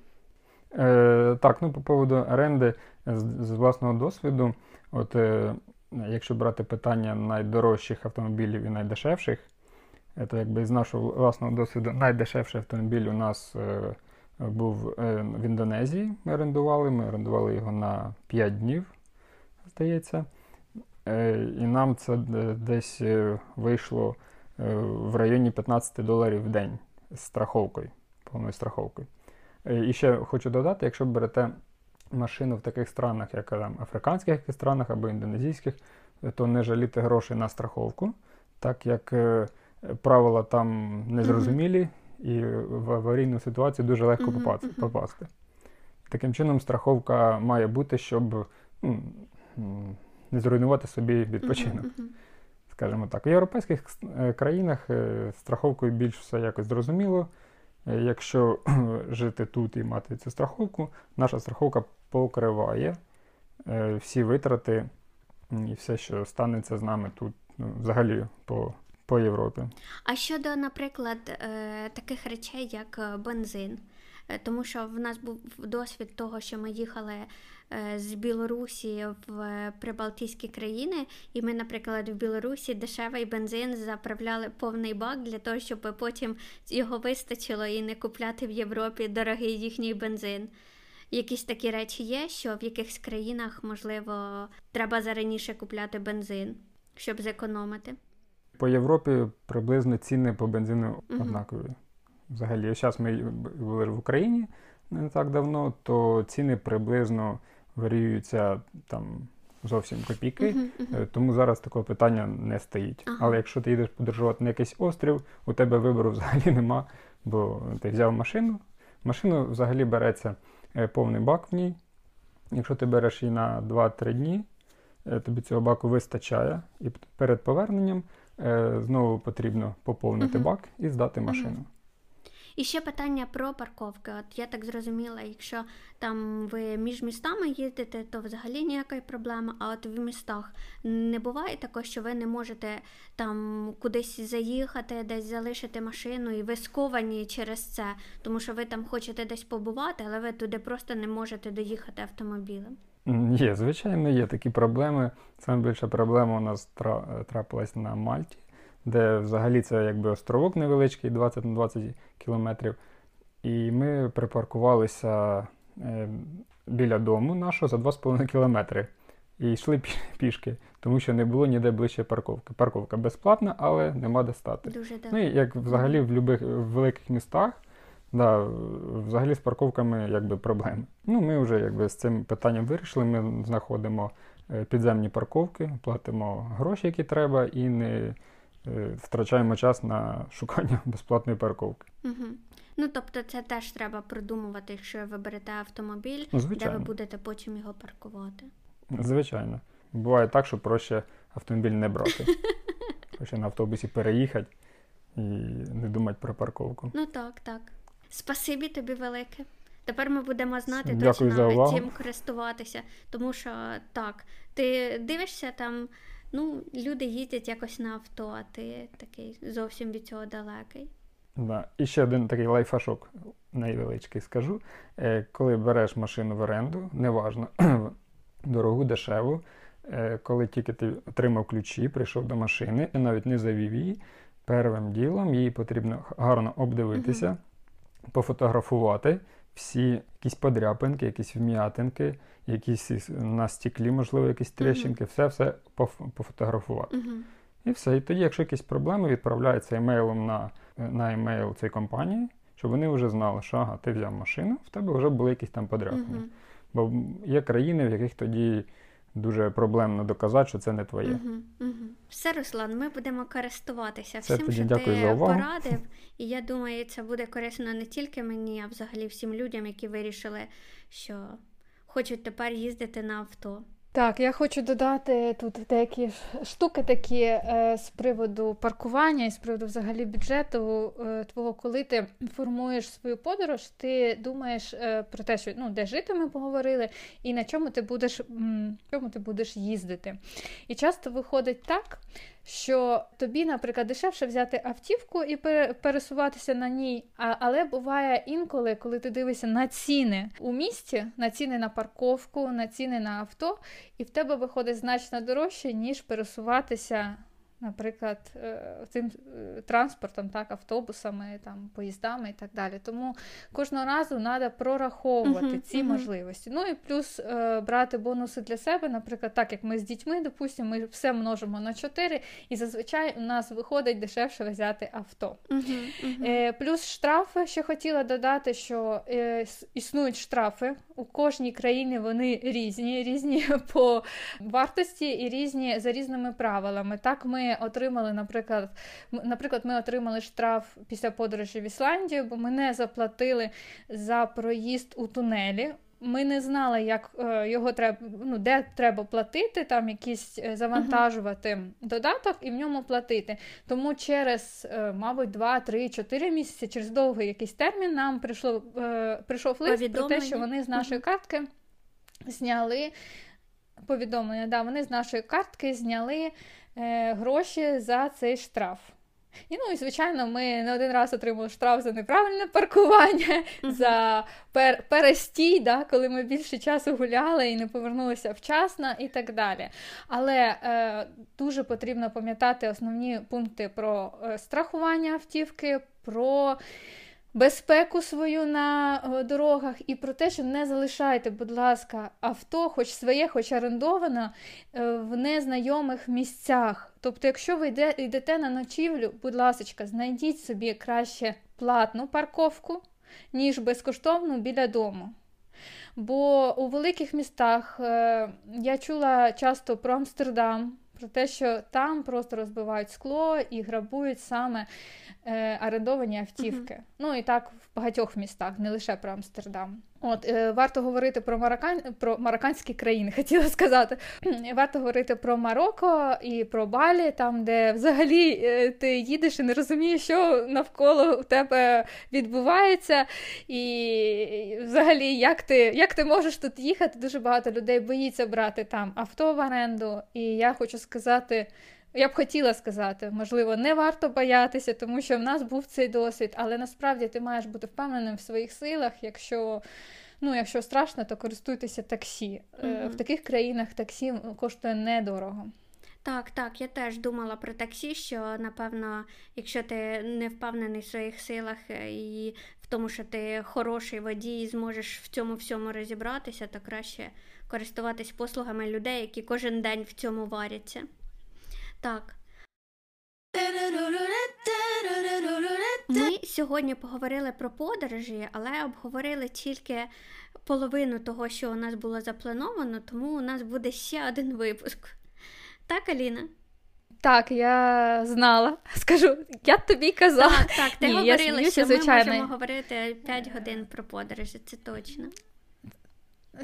Е, так, ну по поводу оренди з, з власного досвіду, от е, якщо брати питання найдорожчих автомобілів і найдешевших, е, то якби з нашого власного досвіду найдешевший автомобіль у нас е, був е, в Індонезії. Ми орендували. Ми орендували його на 5 днів, здається. Е, і нам це десь е, вийшло е, в районі 15 доларів в день з страховкою, повною страховкою. І ще хочу додати, якщо берете машину в таких странах, як там, африканських странах або індонезійських, то не жаліти грошей на страховку, так як правила там незрозумілі і в аварійну ситуацію дуже легко Мгм, попасти. мгм. попасти. Таким чином, страховка має бути, щоб ну, не зруйнувати собі відпочинок Мгм, мгм. скажімо так. В європейських е, країнах е, страховкою більш все якось зрозуміло. Е, Якщо жити тут і мати цю страховку, наша страховка покриває всі витрати і все, що станеться з нами тут, ну, взагалі по, по Європі. А щодо, наприклад, е, таких речей, як е, бензин. Е, Тому що в нас був досвід того, що ми їхали з Білорусі в прибалтійські країни, і ми, наприклад, в Білорусі дешевий бензин заправляли повний бак для того, щоб потім його вистачило і не купляти в Європі дорогий їхній бензин. Якісь такі речі є, що в якихось країнах, можливо, треба зараніше купляти бензин, щоб зекономити. По Європі приблизно ціни по бензину однакові. Взагалі, зараз ми були в Україні не так давно, то ціни приблизно варіюються там зовсім копійки. Мгм. Е, Тому зараз такого питання не стоїть. Ага. Але якщо ти їдеш подорожувати на якийсь острів, у тебе вибору взагалі нема, бо ти взяв машину. Машину взагалі береться е, повний бак в ній. Якщо ти береш її на 2-3 дні, е, тобі цього баку вистачає, і перед поверненням знову потрібно поповнити Мгм. бак і здати машину. І ще питання про парковки. От я так зрозуміла, якщо там ви між містами їздите, то взагалі ніякої проблеми. А от в містах не буває такого, що ви не можете там кудись заїхати, десь залишити машину, і ви сковані через це, тому що ви там хочете десь побувати, але ви туди просто не можете доїхати автомобілем. Є, звичайно, є такі проблеми. Саме більша проблема у нас трапилась на Мальті де взагалі це якби островок невеличкий, 20 на 20 кілометрів. І ми припаркувалися е, біля дому нашого за 2,5 кілометри. І йшли пішки, тому що не було ніде ближче парковки. Парковка безплатна, але нема де стати. Дуже Ну і як взагалі в любих в великих містах, да, взагалі з парковками якби проблеми. Ну, ми вже якби з цим питанням вирішили. Ми знаходимо е, підземні парковки, платимо гроші, які треба, і не Е, втрачаємо час на шукання безплатної парковки. Угу. Ну тобто, це теж треба продумувати, якщо ви берете автомобіль, ну, де ви будете потім його паркувати. Звичайно. Буває так, що проще автомобіль не брати. Проще на автобусі переїхати і не думати про парковку. Ну так, так. Спасибі тобі велике. Тепер ми будемо знати Дякую точно чим користуватися. Тому що так, ти дивишся там Ну, люди їздять якось на авто, а ти такий зовсім від цього далекий. Да. І ще один такий лайфашок невеличкий скажу. Е, коли береш машину в оренду, неважно, дорогу, дешеву, е, коли тільки ти отримав ключі, прийшов до машини і навіть не завів її, первим ділом її потрібно гарно обдивитися. Пофотографувати всі якісь подряпинки, якісь вм'ятинки якісь на стіклі, можливо, якісь тріщинки, все-все пофотографувати. І все. І тоді, якщо якісь проблеми, відправляються емейлом на на емейл цієї компанії, щоб вони вже знали, що ага, ти взяв машину, в тебе вже були якісь там подряпини. Бо є країни, в яких тоді дуже проблемно доказати, що це не твоє. Угу, угу. Все, Руслан, ми будемо користуватися Все, всім, тоді що дякую ти за увагу. порадив. І я думаю, це буде корисно не тільки мені, а взагалі всім людям, які вирішили, що хочуть тепер їздити на авто. Так, я хочу додати тут деякі штуки такі е, з приводу паркування і з приводу взагалі бюджету е, твого, коли ти формуєш свою подорож, ти думаєш е, про те, що ну, де жити ми поговорили, і на чому ти будеш м, чому ти будеш їздити. І часто виходить так, що тобі, наприклад, дешевше взяти автівку і пересуватися на ній. Але буває інколи, коли ти дивишся на ціни у місті, на ціни на парковку, на ціни на авто, і в тебе виходить значно дорожче, ніж пересуватися наприклад, е, цим е, транспортом, так, автобусами, там, поїздами і так далі. Тому кожного разу треба прораховувати uh-huh, ці uh-huh. можливості. Ну і плюс е, брати бонуси для себе, наприклад, так як ми з дітьми, допустимо, ми все множимо на 4, і зазвичай у нас виходить дешевше взяти авто. Uh-huh, плюс штрафи, ще хотіла додати, що існують штрафи. У кожній країні вони різні, різні по вартості і різні за різними правилами. Так, ми отримали, наприклад, наприклад, ми отримали штраф після подорожі в Ісландію, бо ми не заплатили за проїзд у тунелі. Ми не знали, як е, його треба, ну, де треба платити, там якийсь е, завантажувати uh-huh. додаток і в ньому платити. Тому через, е, мабуть, 2, 3, 4 місяці, через довгий якийсь термін, нам прийшло, прийшов лист про те, що вони з нашої uh-huh. картки зняли повідомлення. Да, Вони з нашої картки зняли е, гроші за цей штраф. І ну і звичайно, ми не один раз отримали штраф за неправильне паркування, mm-hmm. за пер- перестій, да, коли ми більше часу гуляли і не повернулися вчасно, і так далі. Але е, дуже потрібно пам'ятати основні пункти про е, страхування автівки, про безпеку свою на е, дорогах і про те, що не залишайте, будь ласка, авто, хоч своє, хоч орендоване, е, в незнайомих місцях. Тобто, якщо ви йдете на ночівлю, будь ласка, знайдіть собі краще платну парковку, ніж безкоштовну біля дому. Бо у великих містах е, я чула часто про Амстердам, про те, що там просто розбивають скло і грабують саме е, арендовані автівки. Uh-huh. Ну і так в багатьох містах, не лише про Амстердам. От е, варто говорити про мароккан... про марокканські країни, хотіла сказати. Варто говорити про Марокко і про Балі, там, де взагалі е, ти їдеш і не розумієш, що навколо у тебе відбувається, і взагалі, як ти як ти можеш тут їхати? Дуже багато людей боїться брати там авто в оренду. І я хочу сказати. Я б хотіла сказати, можливо, не варто боятися, тому що в нас був цей досвід, але насправді ти маєш бути впевненим в своїх силах. Якщо ну, якщо страшно, то користуйтеся таксі. Mm-hmm. В таких країнах таксі коштує недорого. Так, так, я теж думала про таксі, що напевно, якщо ти не впевнений в своїх силах е, і в тому, що ти хороший водій і зможеш в цьому всьому розібратися, то краще користуватись послугами людей, які кожен день в цьому варяться. Так. Ми сьогодні поговорили про подорожі, але обговорили тільки половину того, що у нас було заплановано, тому у нас буде ще один випуск. Так, Аліна? Так, я знала. Скажу, я тобі казала. Так, так, ти Ні, говорила, що ми можемо говорити 5 годин про подорожі, це точно.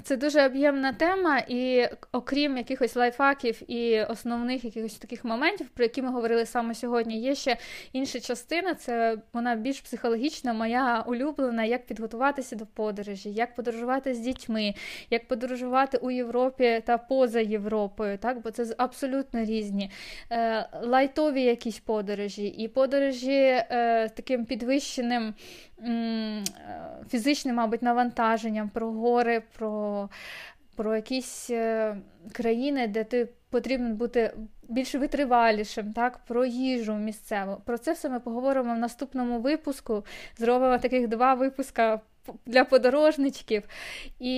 Це дуже об'ємна тема, і окрім якихось лайфхаків і основних якихось таких моментів, про які ми говорили саме сьогодні, є ще інша частина. Це вона більш психологічна, моя улюблена, як підготуватися до подорожі, як подорожувати з дітьми, як подорожувати у Європі та поза Європою, так бо це абсолютно різні е, лайтові якісь подорожі, і подорожі е, таким підвищеним фізичним, мабуть, навантаженням, про гори. про про якісь е, країни, де ти потрібно бути більш витривалішим, так, про їжу місцеву. Про це все ми поговоримо в наступному випуску. Зробимо таких два випуска. Для подорожничків, і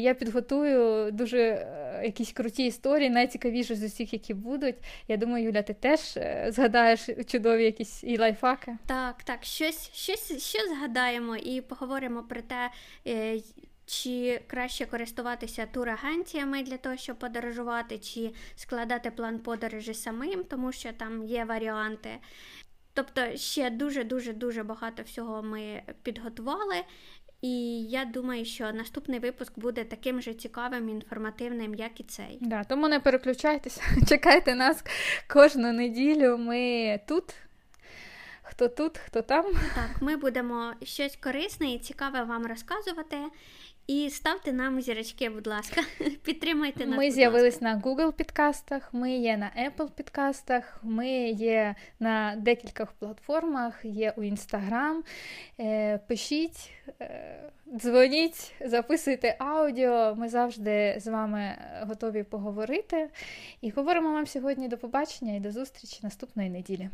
я підготую дуже е, якісь круті історії, найцікавіші з усіх, які будуть. Я думаю, Юля, ти теж е, згадаєш чудові якісь і лайфхаки. Так, так, щось щось, щось згадаємо і поговоримо про те, чи краще користуватися турагенціями для того, щоб подорожувати, чи складати план подорожі самим, тому що там є варіанти. Тобто ще дуже-дуже дуже багато всього ми підготували. І я думаю, що наступний випуск буде таким же цікавим і інформативним, як і цей. Да, Тому не переключайтеся, чекайте нас кожну неділю. Ми тут. Хто тут, хто там. Так, ми будемо щось корисне і цікаве вам розказувати. І ставте нам зірочки, будь ласка, підтримайте нас. Ми з'явились на Google підкастах, ми є на Apple підкастах, ми є на декількох платформах, є у Instagram. Е, пишіть, е, дзвоніть, записуйте аудіо. Ми завжди з вами готові поговорити. І говоримо вам сьогодні до побачення і до зустрічі наступної неділі.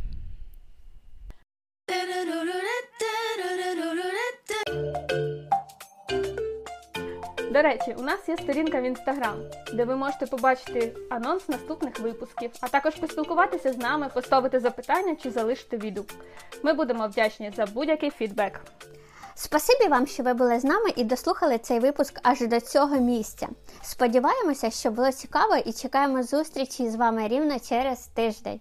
До речі, у нас є сторінка в інстаграм, де ви можете побачити анонс наступних випусків, а також поспілкуватися з нами, поставити запитання чи залишити відгук. Ми будемо вдячні за будь-який фідбек. Спасибі вам, що ви були з нами і дослухали цей випуск аж до цього місця. Сподіваємося, що було цікаво і чекаємо зустрічі з вами рівно через тиждень.